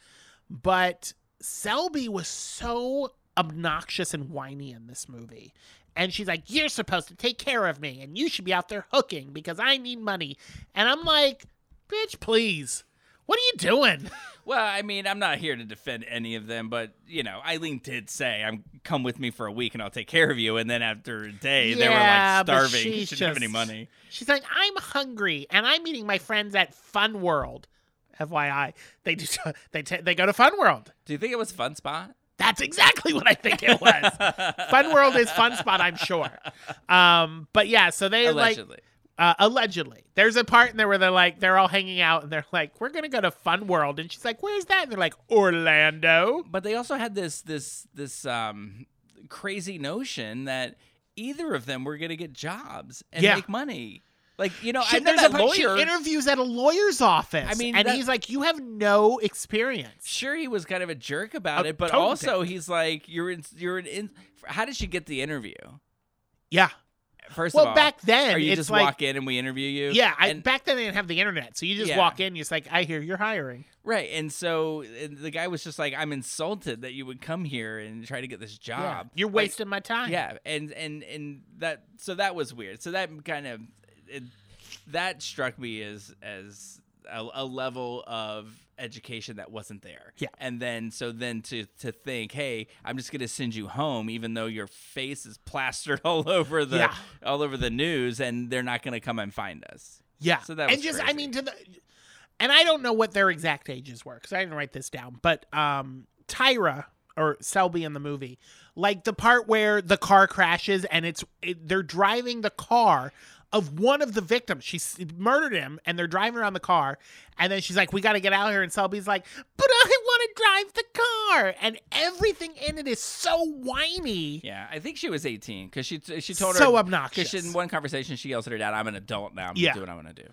but Selby was so obnoxious and whiny in this movie. And she's like, You're supposed to take care of me, and you should be out there hooking because I need money. And I'm like, Bitch, please. What are you doing? Well, I mean, I'm not here to defend any of them, but you know, Eileen did say, "I'm come with me for a week and I'll take care of you." And then after a day, they were like starving. She didn't have any money. She's like, I'm hungry, and I'm meeting my friends at Fun World. FYI, they do they ta they go to Fun World. Do you think it was Fun Spot? That's exactly what I think it was. Fun World is Fun Spot, I'm sure. Um, but yeah, so they like Allegedly. Uh, allegedly. There's a part in there where they're like they're all hanging out and they're like, we're gonna go to Fun World, and she's like, where's that? And they're like, Orlando. but they also had this this this um crazy notion that either of them were going to get jobs and Yeah. make money. Like you know, She, I know there's a part, she lawyer. interviews at a lawyer's office. I mean, and that- he's like, you have no experience. Sure, he was kind of a jerk about A it, but also dick. he's like, "You're in, you're in." How did she get the interview? Yeah. First Well, of all, back then, or you it's just like, walk in and we interview you. Yeah, I, and, back then they didn't have the internet, so you just Yeah. walk in. You're like, I hear you're hiring. right. And so and the guy was just like, "I'm insulted that you would come here and try to get this Yeah. job. You're Like, wasting my time. Yeah, and and and that so that was weird. So that kind of it, that struck me as as a, a level of education that wasn't there. Yeah. And then so then to to think, hey, I'm just gonna send you home, even though your face is plastered all over the Yeah. all over the news, and they're not gonna come and find us. Yeah. So that and just I mean to the and I don't know what their exact ages were because I didn't write this down, but um Tyra or Selby in the movie, like the part where the car crashes and it's it, they're driving the car of one of the victims. She murdered him and they're driving around the car and then she's like we got to get out of here and Selby's like but I want to drive the car and everything in it is so whiny. Yeah, I think she was 18 because she she told her so obnoxious. because in one conversation she yells at her dad, "I'm an adult now. I'm Yeah. do what I want to do."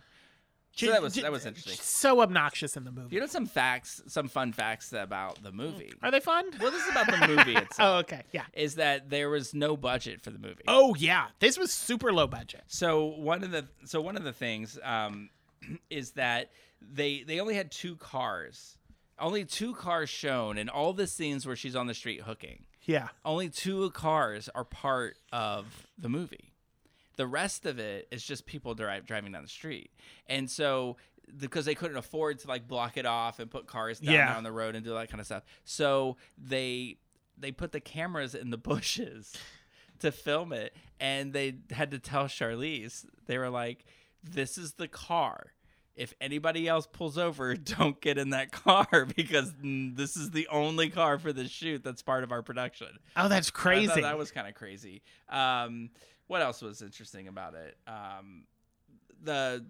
So that was- that was interesting. So obnoxious in the movie. You know some facts, some fun facts about the movie. Are they fun? Well, this is about the movie itself. Oh, okay. Yeah. Is that there was no budget for the movie. Oh yeah, this was super low budget. So one of the so one of the things um, is that they they only had two cars, only two cars shown in all the scenes where she's on the street hooking. Yeah. Only two cars are part of the movie. The rest of it is just people drive, driving down the street, and so because they couldn't afford to like block it off and put cars down Yeah. on the road and do that kind of stuff, so they they put the cameras in the bushes to film it, and they had to tell Charlize they were like, "This is the car." If anybody else pulls over, don't get in that car because mm, this is the only car for the shoot that's part of our production. Oh, that's crazy. that was kind of crazy. Um, what else was interesting about it? Um, the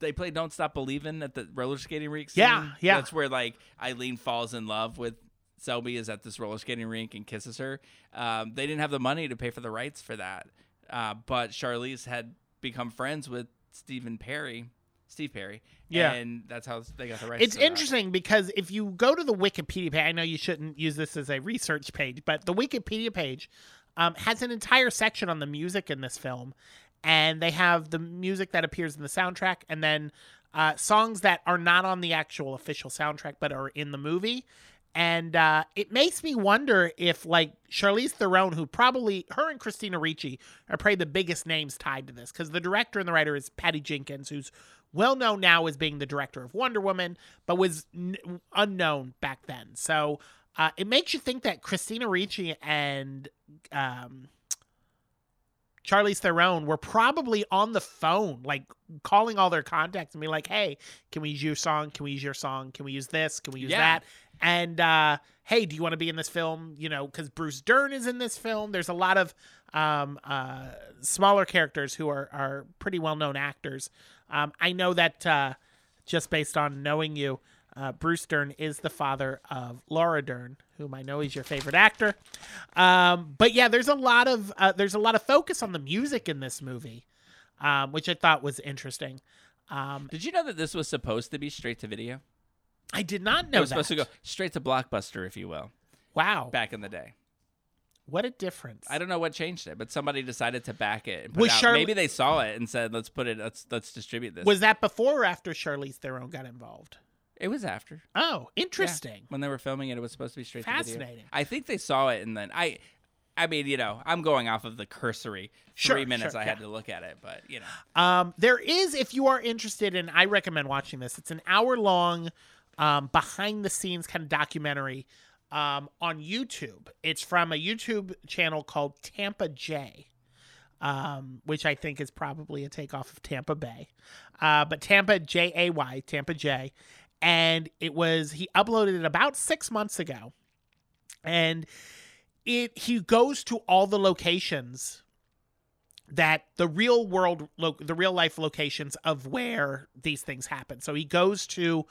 they played "Don't Stop Believing" at the roller skating rink. Scene. Yeah, yeah. That's where like Eileen falls in love with Selby is at this roller skating rink and kisses her. Um, they didn't have the money to pay for the rights for that, uh, but Charlize had become friends with Stephen Perry, Steve Perry. Yeah. and that's how they got the rights. it's to that. interesting because if you go to the Wikipedia page, I know you shouldn't use this as a research page, but the Wikipedia page um, has an entire section on the music in this film, and they have the music that appears in the soundtrack, and then uh, songs that are not on the actual official soundtrack but are in the movie. And uh, it makes me wonder if, like, Charlize Theron, who probably, her and Christina Ricci are probably the biggest names tied to this, because the director and the writer is Patty Jenkins, who's well known now as being the director of Wonder Woman, but was n- unknown back then. So uh, it makes you think that Christina Ricci and um, Charlize Theron were probably on the phone, like calling all their contacts and be like, "Hey, can we use your song? Can we use your song? Can we use this? Can we use Yeah. that?" And uh, hey, do you want to be in this film? You know, because Bruce Dern is in this film. There's a lot of um, uh, smaller characters who are are pretty well known actors. Um, I know that uh, just based on knowing you, uh, Bruce Dern is the father of Laura Dern, whom I know is your favorite actor. Um, but yeah, there's a lot of uh, there's a lot of focus on the music in this movie, um, which I thought was interesting. Um, Did you know that this was supposed to be straight to video? I did not know. it was that. supposed to go straight to Blockbuster, if you will, Wow, back in the day. what a difference! I don't know what changed it, but somebody decided to back it. And put Was it Maybe they saw it and said, "Let's put it. Let's let's distribute this." was that before or after Charlize Theron got involved? It was after? Oh, Yeah. interesting. When they were filming it, it was supposed to be straight to video. Fascinating. I think they saw it and then I. I mean, you know, I'm going off of the cursory Sure, three minutes sure, I had to look at it, but you know, Um, there is, if you are interested, and I recommend watching this. It's an hour long, um, behind the scenes kind of documentary um, on YouTube. It's from a YouTube channel called Tampa J, um, which I think is probably a takeoff of Tampa Bay, uh, but Tampa J A Y Tampa J, and it was he uploaded it about six months ago, and it he goes to all the locations that the real world lo- the real life locations of where these things happen. So he goes to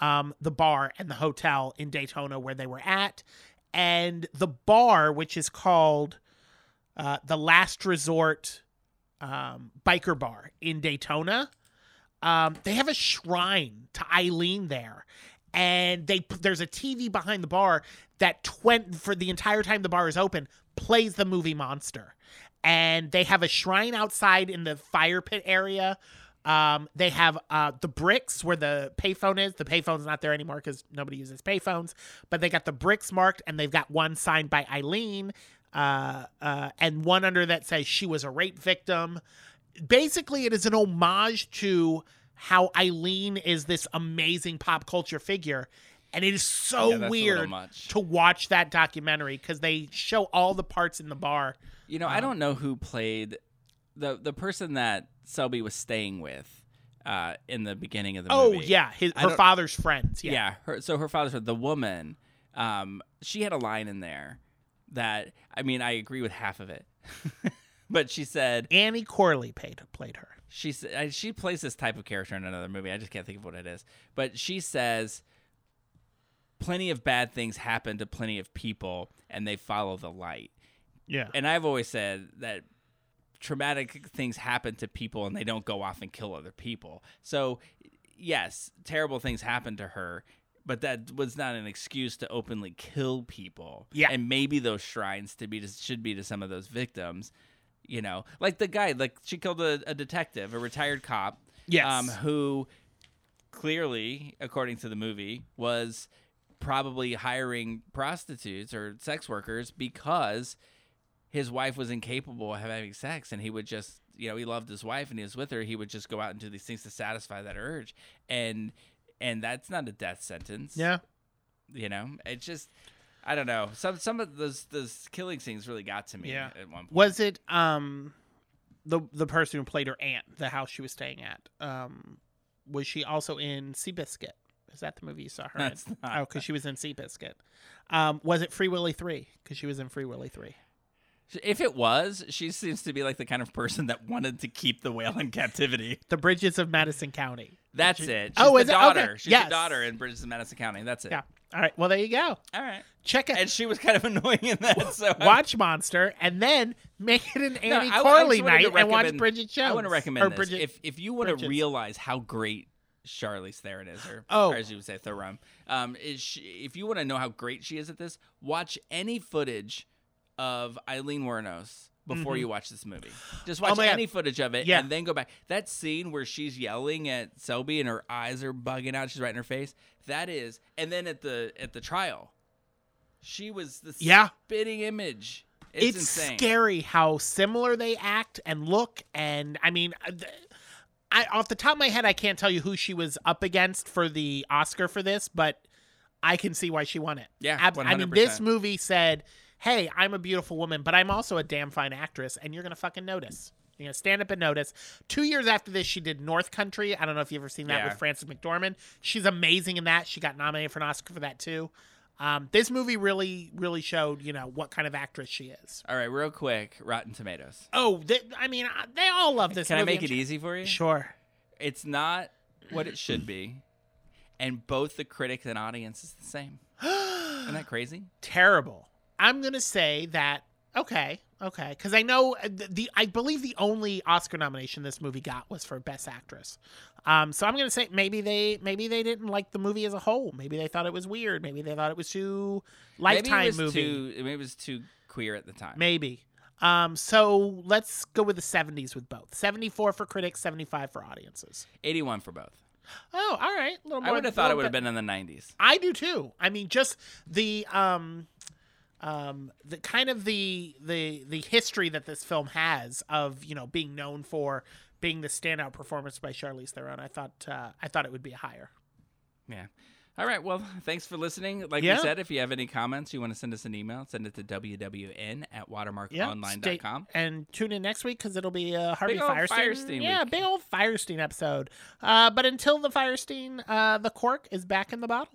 um, the bar and the hotel in daytona where they were at. And the bar which is called uh, the last resort um, biker bar in daytona um, they have a shrine to eileen there and they there's a tv behind the bar that twen- for the entire time the bar is open plays the movie monster and they have a shrine outside in the fire pit area um, they have uh, the bricks where the payphone is. The payphone's not there anymore because nobody uses payphones. But they got the bricks marked, and they've got one signed by Eileen, uh, uh, and one under that says she was a rape victim. Basically, it is an homage to how Eileen is this amazing pop culture figure, and it is so Yeah, that's a little weird to watch that documentary because they show all the parts in the bar. You know, I don't know who played the the person that Selby was staying with uh, in the beginning of the Oh movie. Oh yeah, his her father's friends. yeah. Yeah. her, so her father's the woman. Um, she had a line in there that I mean, I agree with half of it, but she said Annie Corley played played her. she s- uh, she plays this type of character in another movie. I just can't think of what it is. But she says plenty of bad things happen to plenty of people and they follow the light. Yeah. And I've always said that traumatic things happen to people and they don't go off and kill other people. So, yes, terrible things happen to her, but that was not an excuse to openly kill people. Yeah. And maybe those shrines to be to, should be to some of those victims, you know. Like the guy, like she killed a, a detective, a retired cop, Yes. um who clearly, according to the movie, was probably hiring prostitutes or sex workers because his wife was incapable of having sex and he would just you know he loved his wife and he was with her he would just go out and do these things to satisfy that urge and and that's not a death sentence yeah. you know it's just i don't know some some of those those killing scenes really got to me Yeah. at one point Was it um the the person who played her aunt, the house she was staying at? Um was she also in Seabiscuit? Is that the movie you saw her That's in? Oh, because she was in Seabiscuit. Um, was it Free Willy three? Because she was in Free Willy three. if it was she seems to be like the kind of person that wanted to keep the whale in captivity The Bridges of Madison County. that's She- it she's Oh, the is it? Okay. daughter she's Yes. the daughter in bridges of madison county that's it Yeah. All right. Well, there you go. all right Check it. and she was kind of annoying in that so watch Monster and then make it an No, Annie I Corley just wanted to night and watch Bridget Jones. I want to recommend this. Bridget, if if you want to realize how great Charlize Theron is, or, Oh. or as you would say, Theron, um, is she, if you want to know how great she is at this, watch any footage of Eileen Wuornos before you watch this movie. Just watch Mm-hmm. Oh my God. any footage of it, Yeah. and then go back. That scene where she's yelling at Selby and her eyes are bugging out, she's right in her face. That is, and then at the at the trial, she was the Yeah. spitting image. It's, it's, scary how similar they act and look and i mean uh, I, off the top of my head i can't tell you who she was up against for the oscar for this but i can see why she won it Yeah, Ab- i mean this movie said hey, I'm a beautiful woman, but I'm also a damn fine actress, and you're gonna fucking notice. You're gonna stand up and notice. Two years after this, she did North Country. I don't know if you've ever seen that Yeah. with Frances McDormand. She's amazing in that. She got nominated for an Oscar for that too. Um, this movie really, really showed, you know, what kind of actress she is. All right, real quick, Rotten Tomatoes. Oh, they, I mean, uh, they all love this. Can I movie, make I'm it easy for you? Sure. It's not what it should be, and both the critics and audience is the same. Isn't that crazy? terrible. I'm gonna say that okay, okay, because I know uh, the, the I believe the only Oscar nomination this movie got was for Best Actress. Um, so I'm gonna say maybe they maybe they didn't like the movie as a whole. Maybe they thought it was weird. Maybe they thought it was too lifetime maybe it was movie. too. Maybe it was too queer at the time. Maybe. Um, so let's go with the 70s with both. 74 for critics, 75 for audiences. Eighty-one for both. Oh, all right. A little more. I would have thought it would have been in the nineties. I do too. I mean, just the um, um, the kind of the the the history that this film has of you know being known for being the standout performance by Charlize Theron. I thought uh, I thought it would be higher. Yeah. All right. Well, thanks for listening. Like Yeah. we said, if you have any comments, you want to send us an email, send it to wwn at watermarkonline.com. Stay- and tune in next week because it'll be a Harvey old Fierstein. Fierstein yeah, week. big old Fierstein episode. Uh, but until the Fierstein, uh, the cork is back in the bottle.